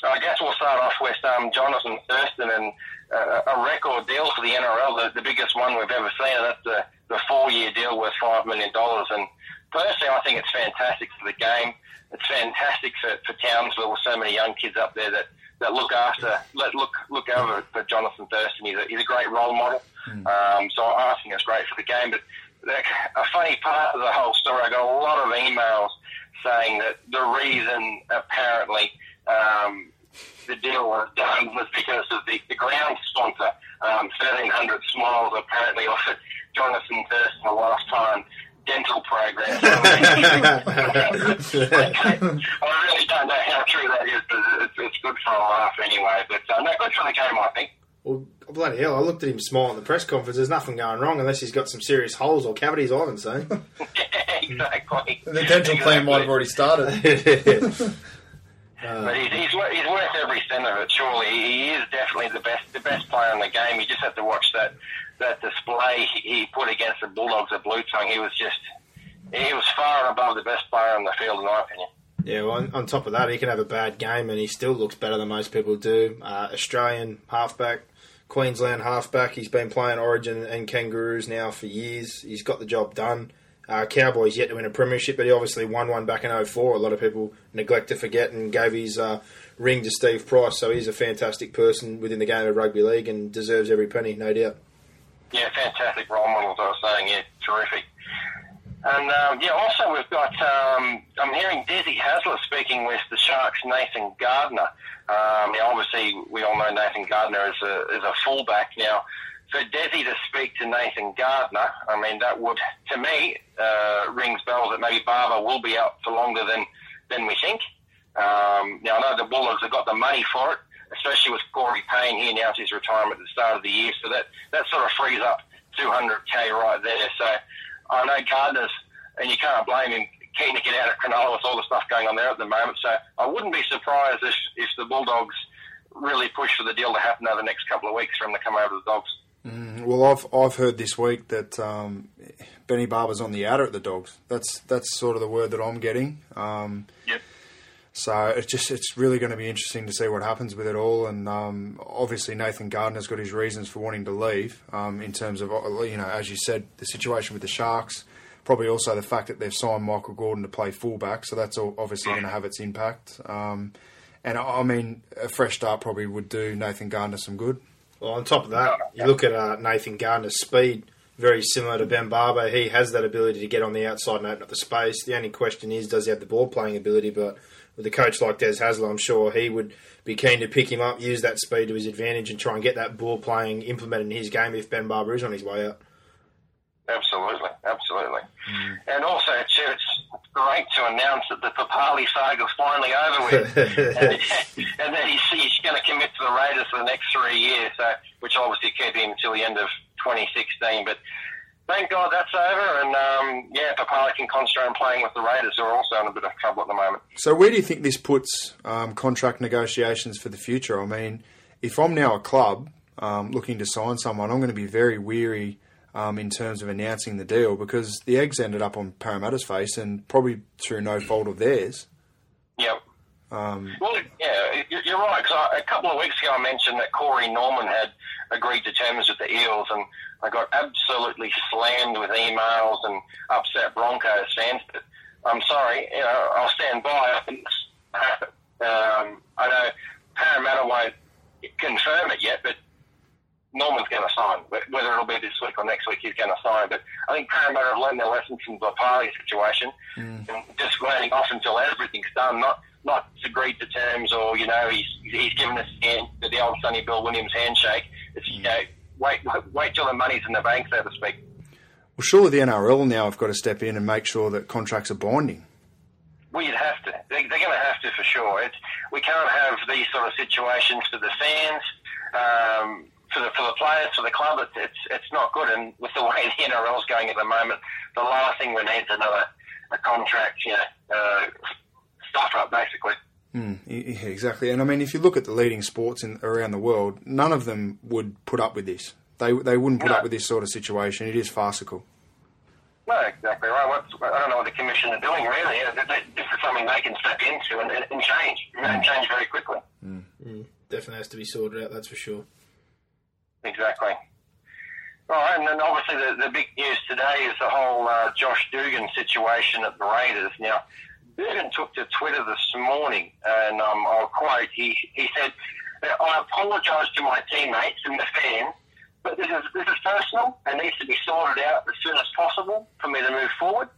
I guess we'll start off with um, Jonathan Thurston and uh, a record deal for the NRL, the, the biggest one we've ever seen, and that's the, the four-year deal worth $5 million. And personally, I think it's fantastic for the game. It's fantastic for, for Townsville with so many young kids up there that, that look after, let, look look over for Jonathan Thurston. He's a, he's a great role model. Um, so I think it's great for the game. But a funny part of the whole story, I got a lot of emails saying that the reason apparently um, the deal was done was because of the, the ground sponsor. Um, 1300 Smiles apparently offered Jonathan Thurston a lifetime dental program. I really don't know how true that is, but it's, it's good for a laugh anyway. But uh, no, good for the game, I think.
Well, bloody hell! I looked at him smile at the press conference. There's nothing going wrong unless he's got some serious holes or cavities. I haven't seen.
exactly.
The dental plan might have already started.
But he's, he's, wor- he's worth every cent of it. Surely he is definitely the best the best player in the game. You just have to watch that that display he he put against the Bulldogs at Bluetongue. He was just he was far and above the best player on the field, in my opinion.
Yeah, well, on, on top of that, he can have a bad game and he still looks better than most people do. Uh, Australian halfback, Queensland halfback. He's been playing Origin and Kangaroos now for years. He's got the job done. Uh, Cowboys yet to win a premiership, but he obviously won one back in 04. A lot of people neglect to forget and gave his uh, ring to Steve Price. So he's a fantastic person within the game of rugby league and deserves every penny, no doubt.
Yeah, fantastic role models. I was saying, yeah, terrific. And um, yeah, also we've got. Um, I'm hearing Desi Hasler speaking with the Sharks' Nathan Gardner. Um, now, obviously, we all know Nathan Gardner is a is a fullback. Now, for Desi to speak to Nathan Gardner, I mean that would, to me, uh, rings bells that maybe Barba will be out for longer than than we think. Um, now, I know the Bulldogs have got the money for it, especially with Corey Payne. He announced his retirement at the start of the year, so that that sort of frees up 200k right there. So I know Gardner's, and you can't blame him, keen to get out of Cronulla with all the stuff going on there at the moment. So I wouldn't be surprised if, if the Bulldogs really push for the deal to happen over the next couple of weeks for him to come over to the Dogs.
Well, I've I've heard this week that um, Benny Barba's on the outer at the Dogs. That's that's sort of the word that I'm getting. Um,
Yep.
So it's just it's really going to be interesting to see what happens with it all. And um, obviously Nathan Gardner's got his reasons for wanting to leave. Um, in terms of uh, you know, as you said, the situation with the Sharks. Probably also the fact that they've signed Michael Gordon to play fullback, so that's obviously going to have its impact. Um, and I mean, a fresh start probably would do Nathan Gardner some good.
Well, on top of that, you look at uh, Nathan Gardner's speed, very similar to Ben Barba. He has that ability to get on the outside and open up the space. The only question is, does he have the ball playing ability? But with a coach like Des Hasler, I'm sure he would be keen to pick him up, use that speed to his advantage, and try and get that ball playing implemented in his game if Ben Barba is on his way out.
Absolutely, absolutely. And also, it's, it's great to announce that the Papalii saga's finally over with, and, and that he's, he's going to commit to the Raiders for the next three years, so, which obviously kept him until the end of 2016. But thank God that's over, and um, yeah, Papalii can concentrate on playing with the Raiders, who are also in a bit of trouble at the moment.
So where do you think this puts um, contract negotiations for the future? I mean, if I'm now a club um, looking to sign someone, I'm going to be very weary um, in terms of announcing the deal because the eggs ended up on Parramatta's face and probably through no fault of theirs.
Yep.
Um,
Well, yeah, you- you're right. Because a couple of weeks ago, I mentioned that Corey Norman had agreed to terms with the Eels, and I got absolutely slammed with emails and upset Broncos fans. But I'm sorry, you know, I'll stand by. Um, I know Parramatta won't confirm it yet, but Norman's going to sign. Whether it'll be this week or next week, he's going to sign. But I think Parramatta have learned their lessons from the Papalii situation, and just waiting off until everything's done, not not agreed to terms or you know he's he's given us the, hand, the old Sonny Bill Williams handshake. It's you know wait wait till the money's in the bank, so to speak.
well, surely the NRL now have got to step in and make sure that contracts are binding.
Well, you'd have to. They, they're going to have to for sure. It's, we can't have these sort of situations for the fans, um, for the for the players, for the club. It's, it's it's not good. And with the way the NRL's going at the moment, the last thing we need is another a contract, you know, uh, stuff up, basically.
Mm, yeah, exactly. And I mean, if you look at the leading sports in, around the world, none of them would put up with this. They they wouldn't put
No.
up with this sort of situation. It is farcical.
No, exactly right. What's, I don't know what the commission are doing really. Uh, th- th- This is something they can step into and, and, and change, and change very quickly.
Definitely has to be sorted out. That's for sure.
Exactly. All right, and then obviously the, the big news today is the whole uh, Josh Dugan situation at the Raiders. Now, Dugan took to Twitter this morning, and um, I'll quote, he, he said, I apologise to my teammates and the fans, but this is, this is personal and needs to be sorted out as soon as possible for me to move forward.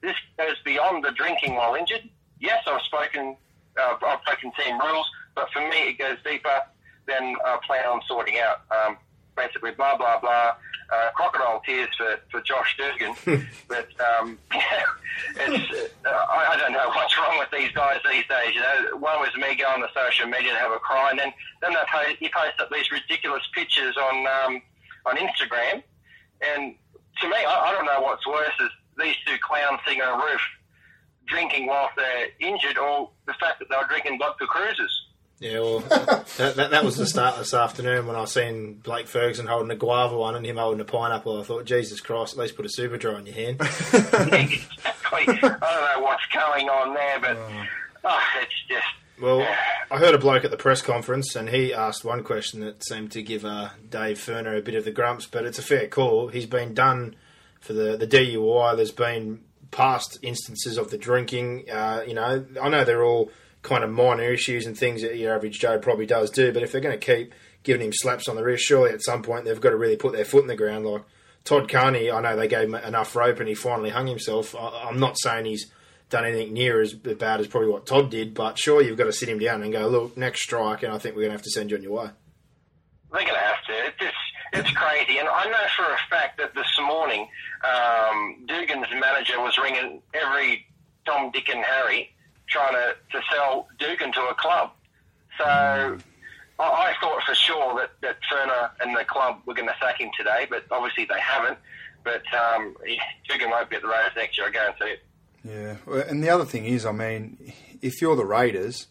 This goes beyond the drinking while injured. Yes, I've spoken, uh, I've broken team rules, but for me it goes deeper than I plan on sorting out. Um, basically, blah, blah, blah. Uh, crocodile tears for, for Josh Dugan. but, um, it's, uh, I, I don't know what's wrong with these guys these days. You know, one was me going to social media to have a cry, and then, then they post, you post up these ridiculous pictures on, um, on Instagram. And to me, I, I don't know what's worse is these two clowns sitting on a roof drinking whilst they're injured, or the fact that they were drinking vodka cruises.
Yeah, well, that, that, that was the start this afternoon when I seen Blake Ferguson holding a guava one and him holding a pineapple. I thought, Jesus Christ, at least put a super dry in your hand.
exactly. I don't know what's going on there, but oh, it's just
Well, I heard a bloke at the press conference, and he asked one question that seemed to give uh, Dave Furner a bit of the grumps, but it's a fair call. He's been done for the, the DUI. There's been past instances of the drinking. Uh, you know, I know they're all kind of minor issues and things that your average Joe probably does do, but if they're going to keep giving him slaps on the wrist, surely at some point they've got to really put their foot in the ground. Like Todd Carney, I know they gave him enough rope and he finally hung himself. I, I'm not saying he's done anything near as bad as probably what Todd did, but sure you've got to sit him down and go, look, next strike, and I think we're going to have to send you on your way.
They're going to have to. It's it's crazy. And I know for a fact that this morning, um, Dugan's manager was ringing every Tom, Dick, and Harry trying to, to sell Dugan to a club. So I, I thought for sure that, that Furner and the club were going to sack him today, but obviously they haven't. But um, Dugan won't be at the Raiders next year, I guarantee it.
Yeah, and the other thing is, I mean, if you're the Raiders,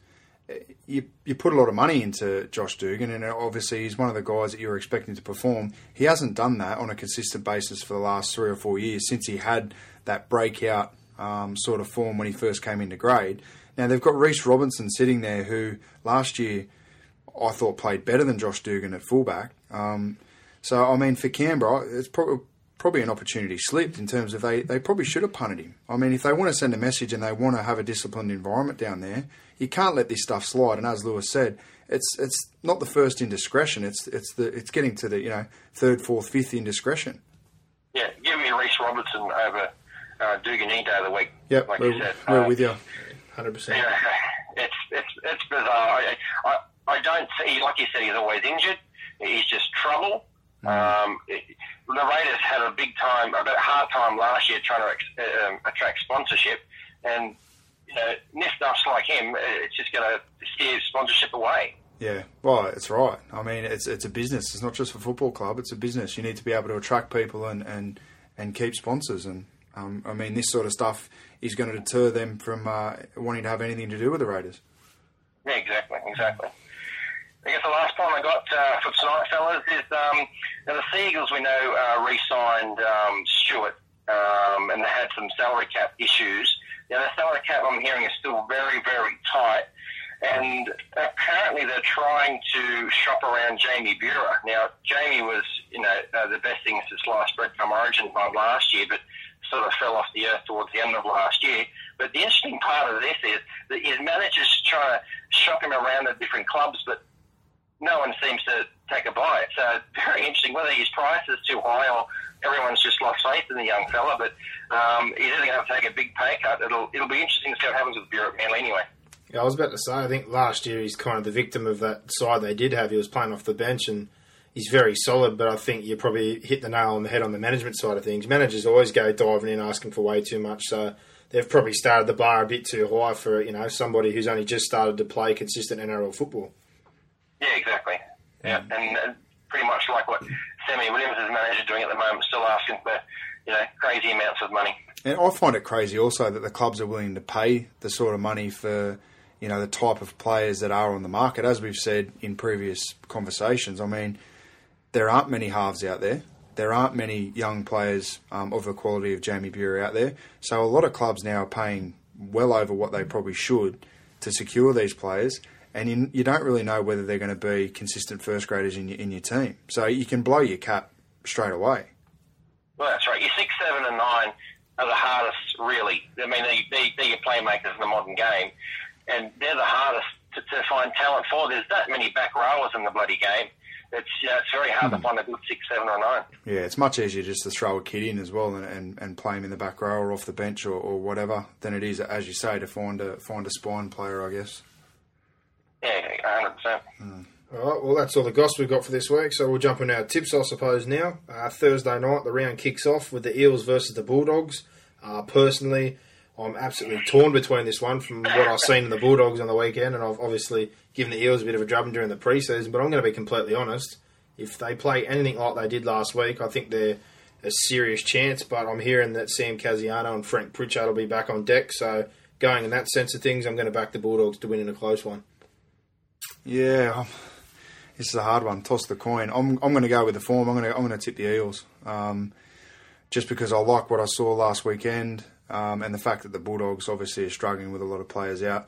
you you put a lot of money into Josh Dugan, and obviously he's one of the guys that you're expecting to perform. He hasn't done that on a consistent basis for the last three or four years since he had that breakout um, sort of form when he first came into grade. Now they've got Reece Robinson sitting there, who last year I thought played better than Josh Dugan at fullback. Um, so I mean, for Canberra, it's probably probably an opportunity slipped in terms of they, they probably should have punted him. I mean, if they want to send a message and they want to have a disciplined environment down there, you can't let this stuff slide. And as Lewis said, it's it's not the first indiscretion. It's it's the it's getting to the you know third, fourth, fifth indiscretion.
Yeah, give me Reece Robertson over uh, any day of the week.
Yep,
like
we're,
you said.
we're
Uh,
with you.
100%.
Yeah, it's it's it's bizarre. I, I I don't see, like you said, he's always injured. He's just trouble. Um, it, the Raiders had a big time, a bit hard time last year trying to ex, um, attract sponsorship, and you know, niff-nuffs like him, uh, it's just going to steer sponsorship away.
Yeah, well, it's right. I mean, it's it's a business. It's not just a football club. It's a business. You need to be able to attract people and and, and keep sponsors. And um, I mean, this sort of stuff is going to deter them from uh, wanting to have anything to do with the Raiders.
Yeah, exactly, exactly. I guess the last point I got uh, for tonight, fellas, is um, now the Seagulls we know uh, re-signed um, Stewart, um, and they had some salary cap issues. Now the salary cap I'm hearing is still very, very tight, and apparently they're trying to shop around Jamie Buhrer. Now Jamie was, you know, uh, the best thing since sliced bread from Origin last year, but sort of fell off the earth towards the end of last year. But the interesting part of this is that his manager's trying to shop him around the different clubs, but no one seems to take a bite. So very interesting whether his price is too high or everyone's just lost faith in the young fella. But um, he's either going to take a big pay cut. It'll it'll be interesting to see what happens with Buhrer at Manly anyway.
Yeah, I was about to say, I think last year he's kind of the victim of that side they did have. He was playing off the bench and he's very solid, but I think you probably hit the nail on the head on the management side of things. Managers always go diving in asking for way too much, so they've probably started the bar a bit too high for you know somebody who's only just started to play consistent NRL football.
Yeah, exactly. Yeah, and, and pretty much like what Sammy Williams is manager doing at the moment, still asking for you know crazy amounts of money.
And I find it crazy also that the clubs are willing to pay the sort of money for you know the type of players that are on the market. As we've said in previous conversations, I mean there aren't many halves out there. There aren't many young players um, of the quality of Jamie Buhrer out there. So a lot of clubs now are paying well over what they probably should to secure these players. And you, you don't really know whether they're going to be consistent first graders in your, in your team. So you can blow your cap straight away.
Well, that's right. Your six, seven, and nine are the hardest, really. I mean, they, they're your playmakers in the modern game, and they're the hardest to, to find talent for. There's that many back rowers in the bloody game it's yeah, it's very hard to hmm. find a good six, seven, or nine.
Yeah, it's much easier just to throw a kid in as well and, and, and play him in the back row or off the bench or, or whatever than it is, as you say, to find a find a spine player, I guess.
Yeah, hundred percent.
Hmm. All right, well, that's all the gossip we've got for this week. So we'll jump in our tips, I suppose, now. Uh, Thursday night, the round kicks off with the Eels versus the Bulldogs. Uh, personally, I'm absolutely torn between this one from what I've seen in the Bulldogs on the weekend, and I've obviously given the Eels a bit of a drubbing during the preseason. But I'm going to be completely honest. If they play anything like they did last week, I think they're a serious chance. But I'm hearing that Sam Kasiano and Frank Pritchard will be back on deck. So going in that sense of things, I'm going to back the Bulldogs to win in a close one.
Yeah, this is a hard one. Toss the coin. I'm, I'm going to go with the form. I'm going to I'm going to tip the Eels. Um, just because I like what I saw last weekend um, and the fact that the Bulldogs obviously are struggling with a lot of players out.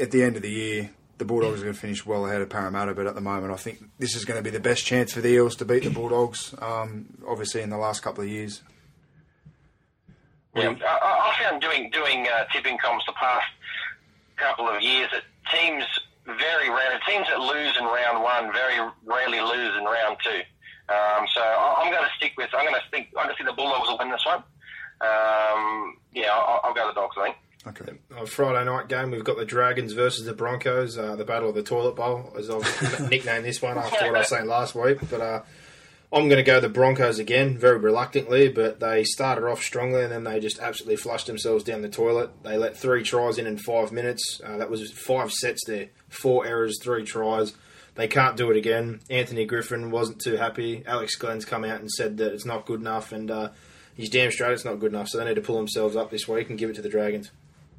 At the end of the year, the Bulldogs are going to finish well ahead of Parramatta, but at the moment, I think this is going to be the best chance for the Eels to beat the Bulldogs. Um, obviously, in the last couple of years.
Yeah, I, I found doing doing uh, tipping comps the past couple of years that teams very rare teams that lose in round one very rarely lose in round two. Um, so I'm going to stick with I'm going to think I'm going to see the Bulldogs will win this one. Um, yeah, I'll, I'll, go the Dogs. I think.
Okay. On Friday night game, we've got the Dragons versus the Broncos. Uh, the Battle of the Toilet Bowl, as I've nicknamed this one after what I was saying last week. But uh, I'm going to go the Broncos again, very reluctantly. But they started off strongly and then they just absolutely flushed themselves down the toilet. They let three tries in in five minutes. Uh, that was five sets there, four errors, three tries. They can't do it again. Anthony Griffin wasn't too happy. Alex Glenn's come out and said that it's not good enough, and uh, he's damn straight it's not good enough. So they need to pull themselves up this week and give it to the Dragons.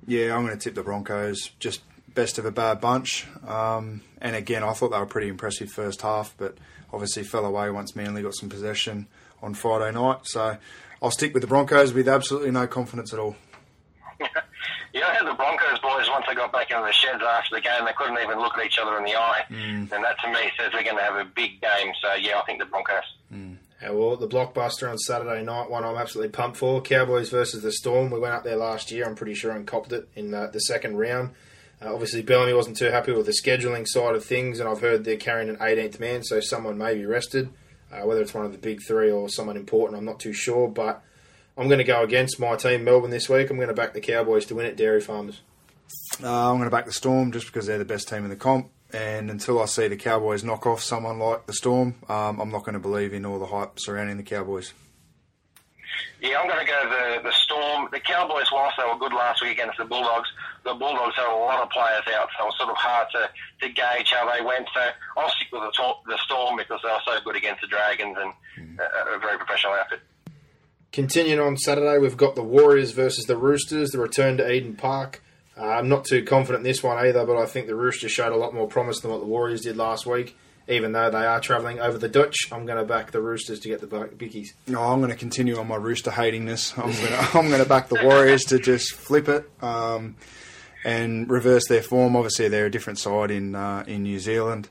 Yeah, I'm going to tip the Broncos. Just best of a bad bunch. Um, and again, I thought they were pretty impressive first half, but obviously fell away once Manly got some possession on Friday night. So I'll stick with the Broncos with absolutely no confidence at all.
you know how the Broncos boys, once they got back into the sheds after the game, they couldn't even look at each other in the eye. Mm. And that to me says we're going to have a big game. So yeah, I think the Broncos.
Mm. Yeah, well, the blockbuster on Saturday night, one I'm absolutely pumped for. Cowboys versus the Storm. We went up there last year, I'm pretty sure, and copped it in the, the second round. Uh, obviously, Bellamy wasn't too happy with the scheduling side of things, and I've heard they're carrying an 18th man, so someone may be rested. Uh, whether it's one of the big three or someone important, I'm not too sure. But I'm going to go against my team, Melbourne, this week. I'm going to back the Cowboys to win at Dairy Farmers.
Uh, I'm going to back the Storm just because they're the best team in the comp and until I see the Cowboys knock off someone like the Storm, um, I'm not going to believe in all the hype surrounding the Cowboys.
Yeah, I'm going to go the the Storm. The Cowboys, whilst they were good last week against the Bulldogs, the Bulldogs had a lot of players out, so it was sort of hard to, to gauge how they went. So I'll stick with the, the Storm because they were so good against the Dragons and mm. a, a very professional outfit.
Continuing on Saturday, we've got the Warriors versus the Roosters, the return to Eden Park. I'm not too confident in this one either, but I think the Roosters showed a lot more promise than what the Warriors did last week. Even though they are travelling over the Dutch, I'm going to back the Roosters to get the bickies.
No, I'm going to continue on my Rooster hatingness. I'm going to, I'm going to back the Warriors to just flip it um, and reverse their form. Obviously, they're a different side in uh, in New Zealand.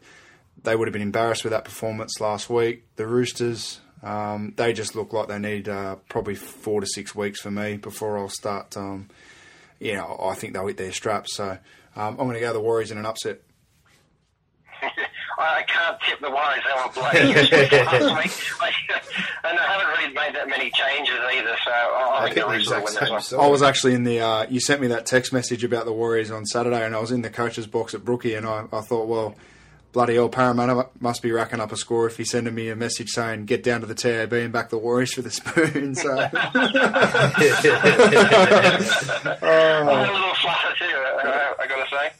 They would have been embarrassed with that performance last week. The Roosters, um, they just look like they need uh, probably four to six weeks for me before I'll start. Um, you know, I think they'll hit their straps. So um, I'm going to go the Warriors in an upset.
I can't tip the Warriors. They were bloody last week. and they haven't really made that many changes either. So I, I think the Roosters will win this one.
I was actually in the. Uh, you sent me that text message about the Warriors on Saturday, and I was in the coach's box at Brookie, and I, I thought, well bloody old Parramatta must be racking up a score if he's sending me a message saying get down to the TAB and back the Warriors for the spoon. So. oh.
a little flutter too, I, I got to say.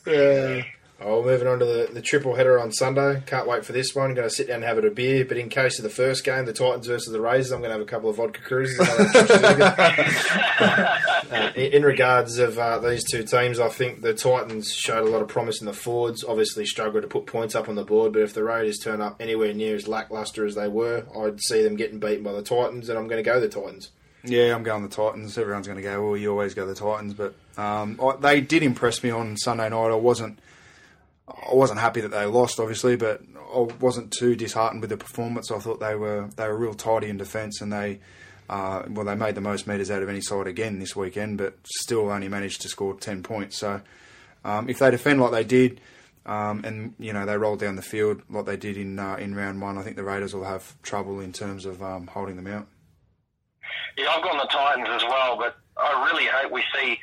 Yeah.
Oh, moving on to the, the triple header on Sunday. Can't wait for this one. Going to sit down and have it a beer. But in case of the first game, the Titans versus the Raiders, I'm going to have a couple of vodka cruises. uh, in, in regards of uh, these two teams, I think the Titans showed a lot of promise in the forwards. Obviously, struggled to put points up on the board. But if the Raiders turn up anywhere near as lackluster as they were, I'd see them getting beaten by the Titans, and I'm going to go the Titans.
Yeah, I'm going the Titans. Everyone's going to go, well, you always go the Titans. But um, I, they did impress me on Sunday night. I wasn't I wasn't happy that they lost, obviously, but I wasn't too disheartened with the performance. I thought they were they were real tidy in defence, and they uh, well they made the most meters out of any side again this weekend, but still only managed to score ten points. So um, if they defend like they did, um, and you know they roll down the field like they did in uh, in round one, I think the Raiders will have trouble in terms of um, holding them out.
Yeah, I've gone the Titans as well, but I really hope we see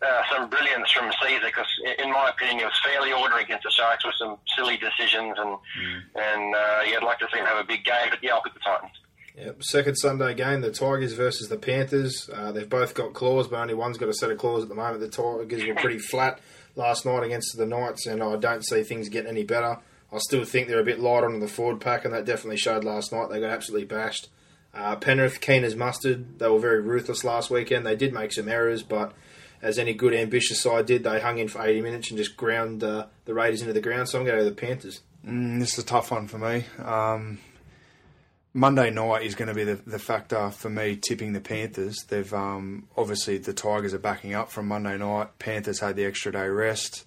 uh, some brilliance from Sezer because, in my opinion, he was fairly ordinary against the Sharks with some silly decisions, and mm. and uh, yeah, I'd like to see him have a big game. But yeah, I'll pick the Titans.
Yep. Second Sunday game, the Tigers versus the Panthers. Uh, they've both got claws, but only one's got a set of claws at the moment. The Tigers were pretty flat last night against the Knights, and I don't see things getting any better. I still think they're a bit light on the forward pack, and that definitely showed last night. They got absolutely bashed. Uh, Penrith, keen as mustard. They were very ruthless last weekend. They did make some errors, but as any good ambitious side did, they hung in for 80 minutes and just ground uh, the Raiders into the ground. So I'm going to go the Panthers.
Mm, this is a tough one for me. Um, Monday night is going to be the, the factor for me tipping the Panthers. They've um, obviously the Tigers are backing up from Monday night. Panthers had the extra day rest,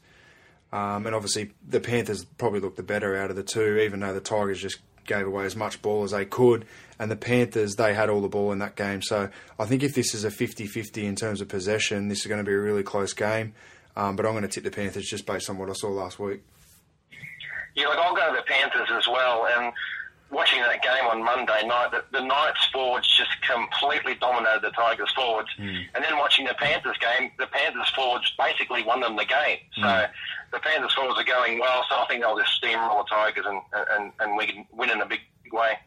um, and obviously the Panthers probably looked the better out of the two, even though the Tigers just gave away as much ball as they could. And the Panthers, they had all the ball in that game. So I think if this is a 50 50 in terms of possession, this is going to be a really close game. Um, but I'm going to tip the Panthers just based on what I saw last week.
Yeah, like I'll go to the Panthers as well. And watching that game on Monday night, the, the Knights forwards just completely dominated the Tigers forwards. Mm. And then watching the Panthers game, the Panthers forwards basically won them the game. So mm. the Panthers forwards are going well, so I think they'll just steamroll the Tigers and, and, and we can win in a big way.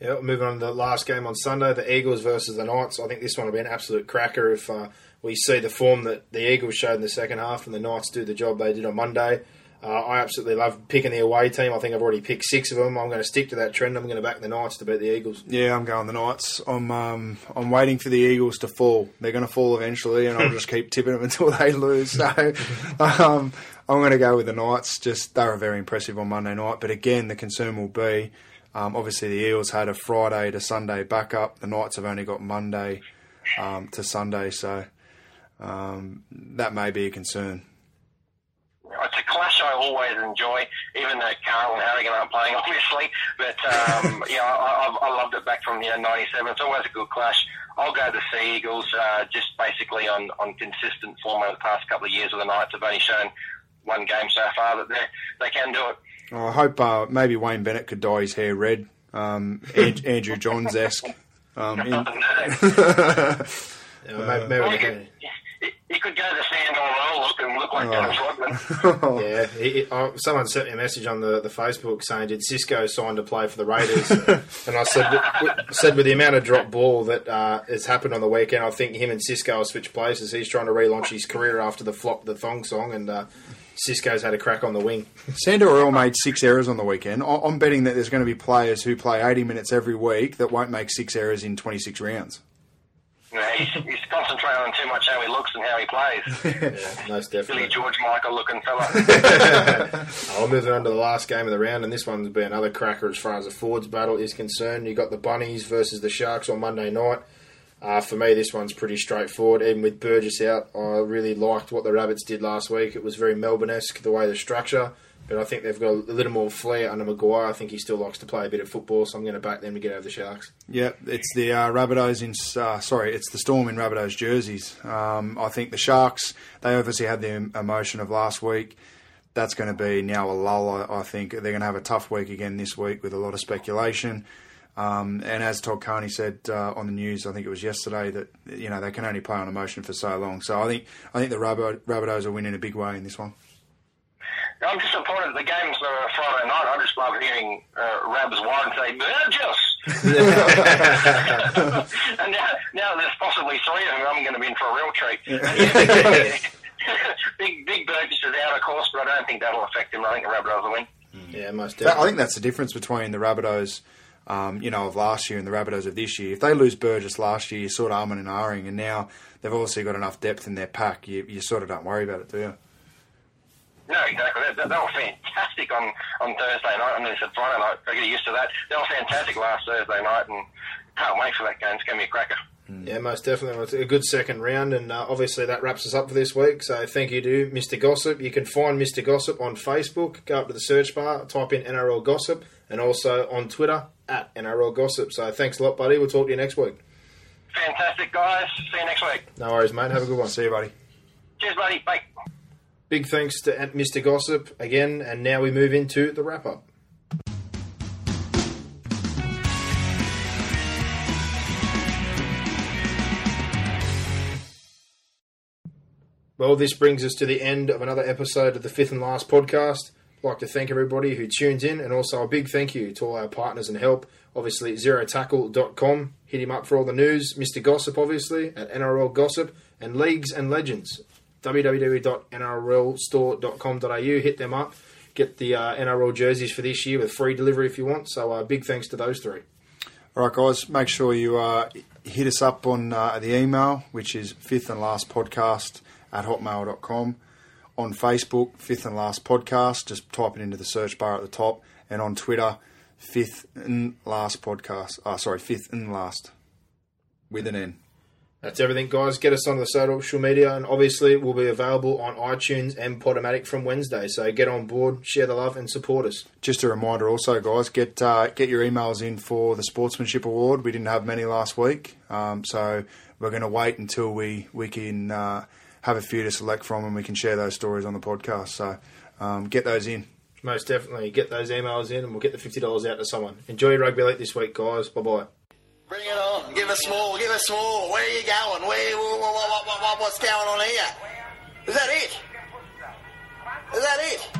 Yeah, moving on to the last game on Sunday, the Eagles versus the Knights. I think this one will be an absolute cracker if uh, we see the form that the Eagles showed in the second half and the Knights do the job they did on Monday. Uh, I absolutely love picking the away team. I think I've already picked six of them. I'm going to stick to that trend. I'm going to back the Knights to beat the Eagles.
Yeah, I'm going the Knights. I'm um, I'm waiting for the Eagles to fall. They're going to fall eventually, and I'll just keep tipping them until they lose. So um, I'm going to go with the Knights. Just they were very impressive on Monday night, but again, the concern will be um, obviously the Eels had a Friday to Sunday backup. The Knights have only got Monday um, to Sunday, so um, that may be a concern.
It's a clash I always enjoy, even though Carl and Harrigan aren't playing, obviously. But um, yeah, I, I, loved it back from you know '97. It's always a good clash. I'll go the Sea Eagles, uh, just basically on, on consistent form over the past couple of years. With the Knights have only shown one game so far that they they can do it.
Oh, I hope uh, maybe Wayne Bennett could dye his hair red, um, Andrew Johns esque. Um, in...
yeah, maybe, maybe he could go the Sandor look and look like oh. Dennis Rodman.
yeah, he, he, oh, someone sent me a message on the, the Facebook saying, "Did Sisqo sign to play for the Raiders?" and I said, with, said with the amount of drop ball that uh, has happened on the weekend, I think him and Sisqo will switch places. He's trying to relaunch his career after the flop, the thong song, and. Uh, Sisqo's had a crack on the wing.
Sandor Earl made six errors on the weekend. I'm betting that there's going to be players who play 80 minutes every week that won't make six errors in 26 rounds.
Yeah, he's, he's concentrating on too much how he looks and how he plays.
yeah, most definitely.
Billy George Michael looking fella.
Uh, I'll move on to the last game of the round, and this one's been another cracker as far as the Fords battle is concerned. You got the Bunnies versus the Sharks on Monday night. Uh, for me, this one's pretty straightforward. Even with Burgess out, I really liked what the Rabbits did last week. It was very Melbourne-esque, the way the structure. But I think they've got a little more flair under Maguire. I think he still likes to play a bit of football, so I'm going to back them to get over the Sharks.
Yeah, it's the uh, Rabbitohs in uh, sorry, it's the Storm in Rabbitohs jerseys. Um, I think the Sharks they obviously had the emotion of last week. That's going to be now a lull. I think they're going to have a tough week again this week with a lot of speculation. Um, and as Todd Carney said uh, on the news, I think it was yesterday that you know they can only play on emotion for so long. So I think I think the Rabbit, Rabbitohs will win in a big way in this one.
I'm disappointed the game's uh, Friday night. I just love hearing uh, Rabs Warren say Burgess. and now, now there's possibly three of them. I'm going to be in for a real treat. big big Burgess is out, of course, but I don't think think that'll affect him. I think the Rabbitohs will win.
Yeah, most definitely.
I think that's the difference between the Rabbitohs, um, you know, of last year and the Rabbitohs of this year. If they lose Burgess last year, you're sort of and ahhing, and now they've obviously got enough depth in their pack. You, you sort of don't worry about it, do you?
No, exactly. They, they were fantastic on, on Thursday night. I mean, it's a Friday night. I get used to that. They were fantastic last Thursday night, and can't wait for that game. It's going to be a cracker.
Yeah, most definitely. It's a good second round, and uh, obviously that wraps us up for this week. So thank you to Mr. Gossip. You can find Mr. Gossip on Facebook. Go up to the search bar, type in NRL Gossip, and also on Twitter at NRL Gossip. So thanks a lot, buddy. We'll talk to you next week.
Fantastic, guys. See you next week.
No worries, mate. Have a good one.
See you, buddy.
Cheers, buddy. Bye.
Big thanks to Mr. Gossip again, and now we move into the wrap up. Well, this brings us to the end of another episode of the fifth and last podcast. I'd like to thank everybody who tuned in, and also a big thank you to all our partners and help. Obviously, zerotackle.com. Hit him up for all the news. Mr. Gossip, obviously, at NRL Gossip, and Leagues and Legends. www.nrlstore.com.au. Hit them up. Get the uh, NRL jerseys for this year with free delivery if you want. So, uh, big thanks to those three.
All right, guys, make sure you uh, hit us up on uh, the email, which is fifth and last podcast at hotmail.com. On Facebook, fifth and last podcast, just type it into the search bar at the top. And on Twitter, fifth and last podcast. Oh, sorry, fifth and last with an N.
That's everything, guys. Get us on the social media, and obviously, we'll be available on iTunes and Podomatic from Wednesday. So get on board, share the love, and support us.
Just a reminder, also, guys, get uh, get your emails in for the Sportsmanship Award. We didn't have many last week, um, so we're going to wait until we we can uh, have a few to select from, and we can share those stories on the podcast. So um, get those in.
Most definitely, get those emails in, and we'll get the fifty dollars out to someone. Enjoy your rugby league this week, guys. Bye bye.
Bring it on. Give us more. Give us more. Where are you going? Where? What, what, what, what, what's going on here? Is that it? Is that it?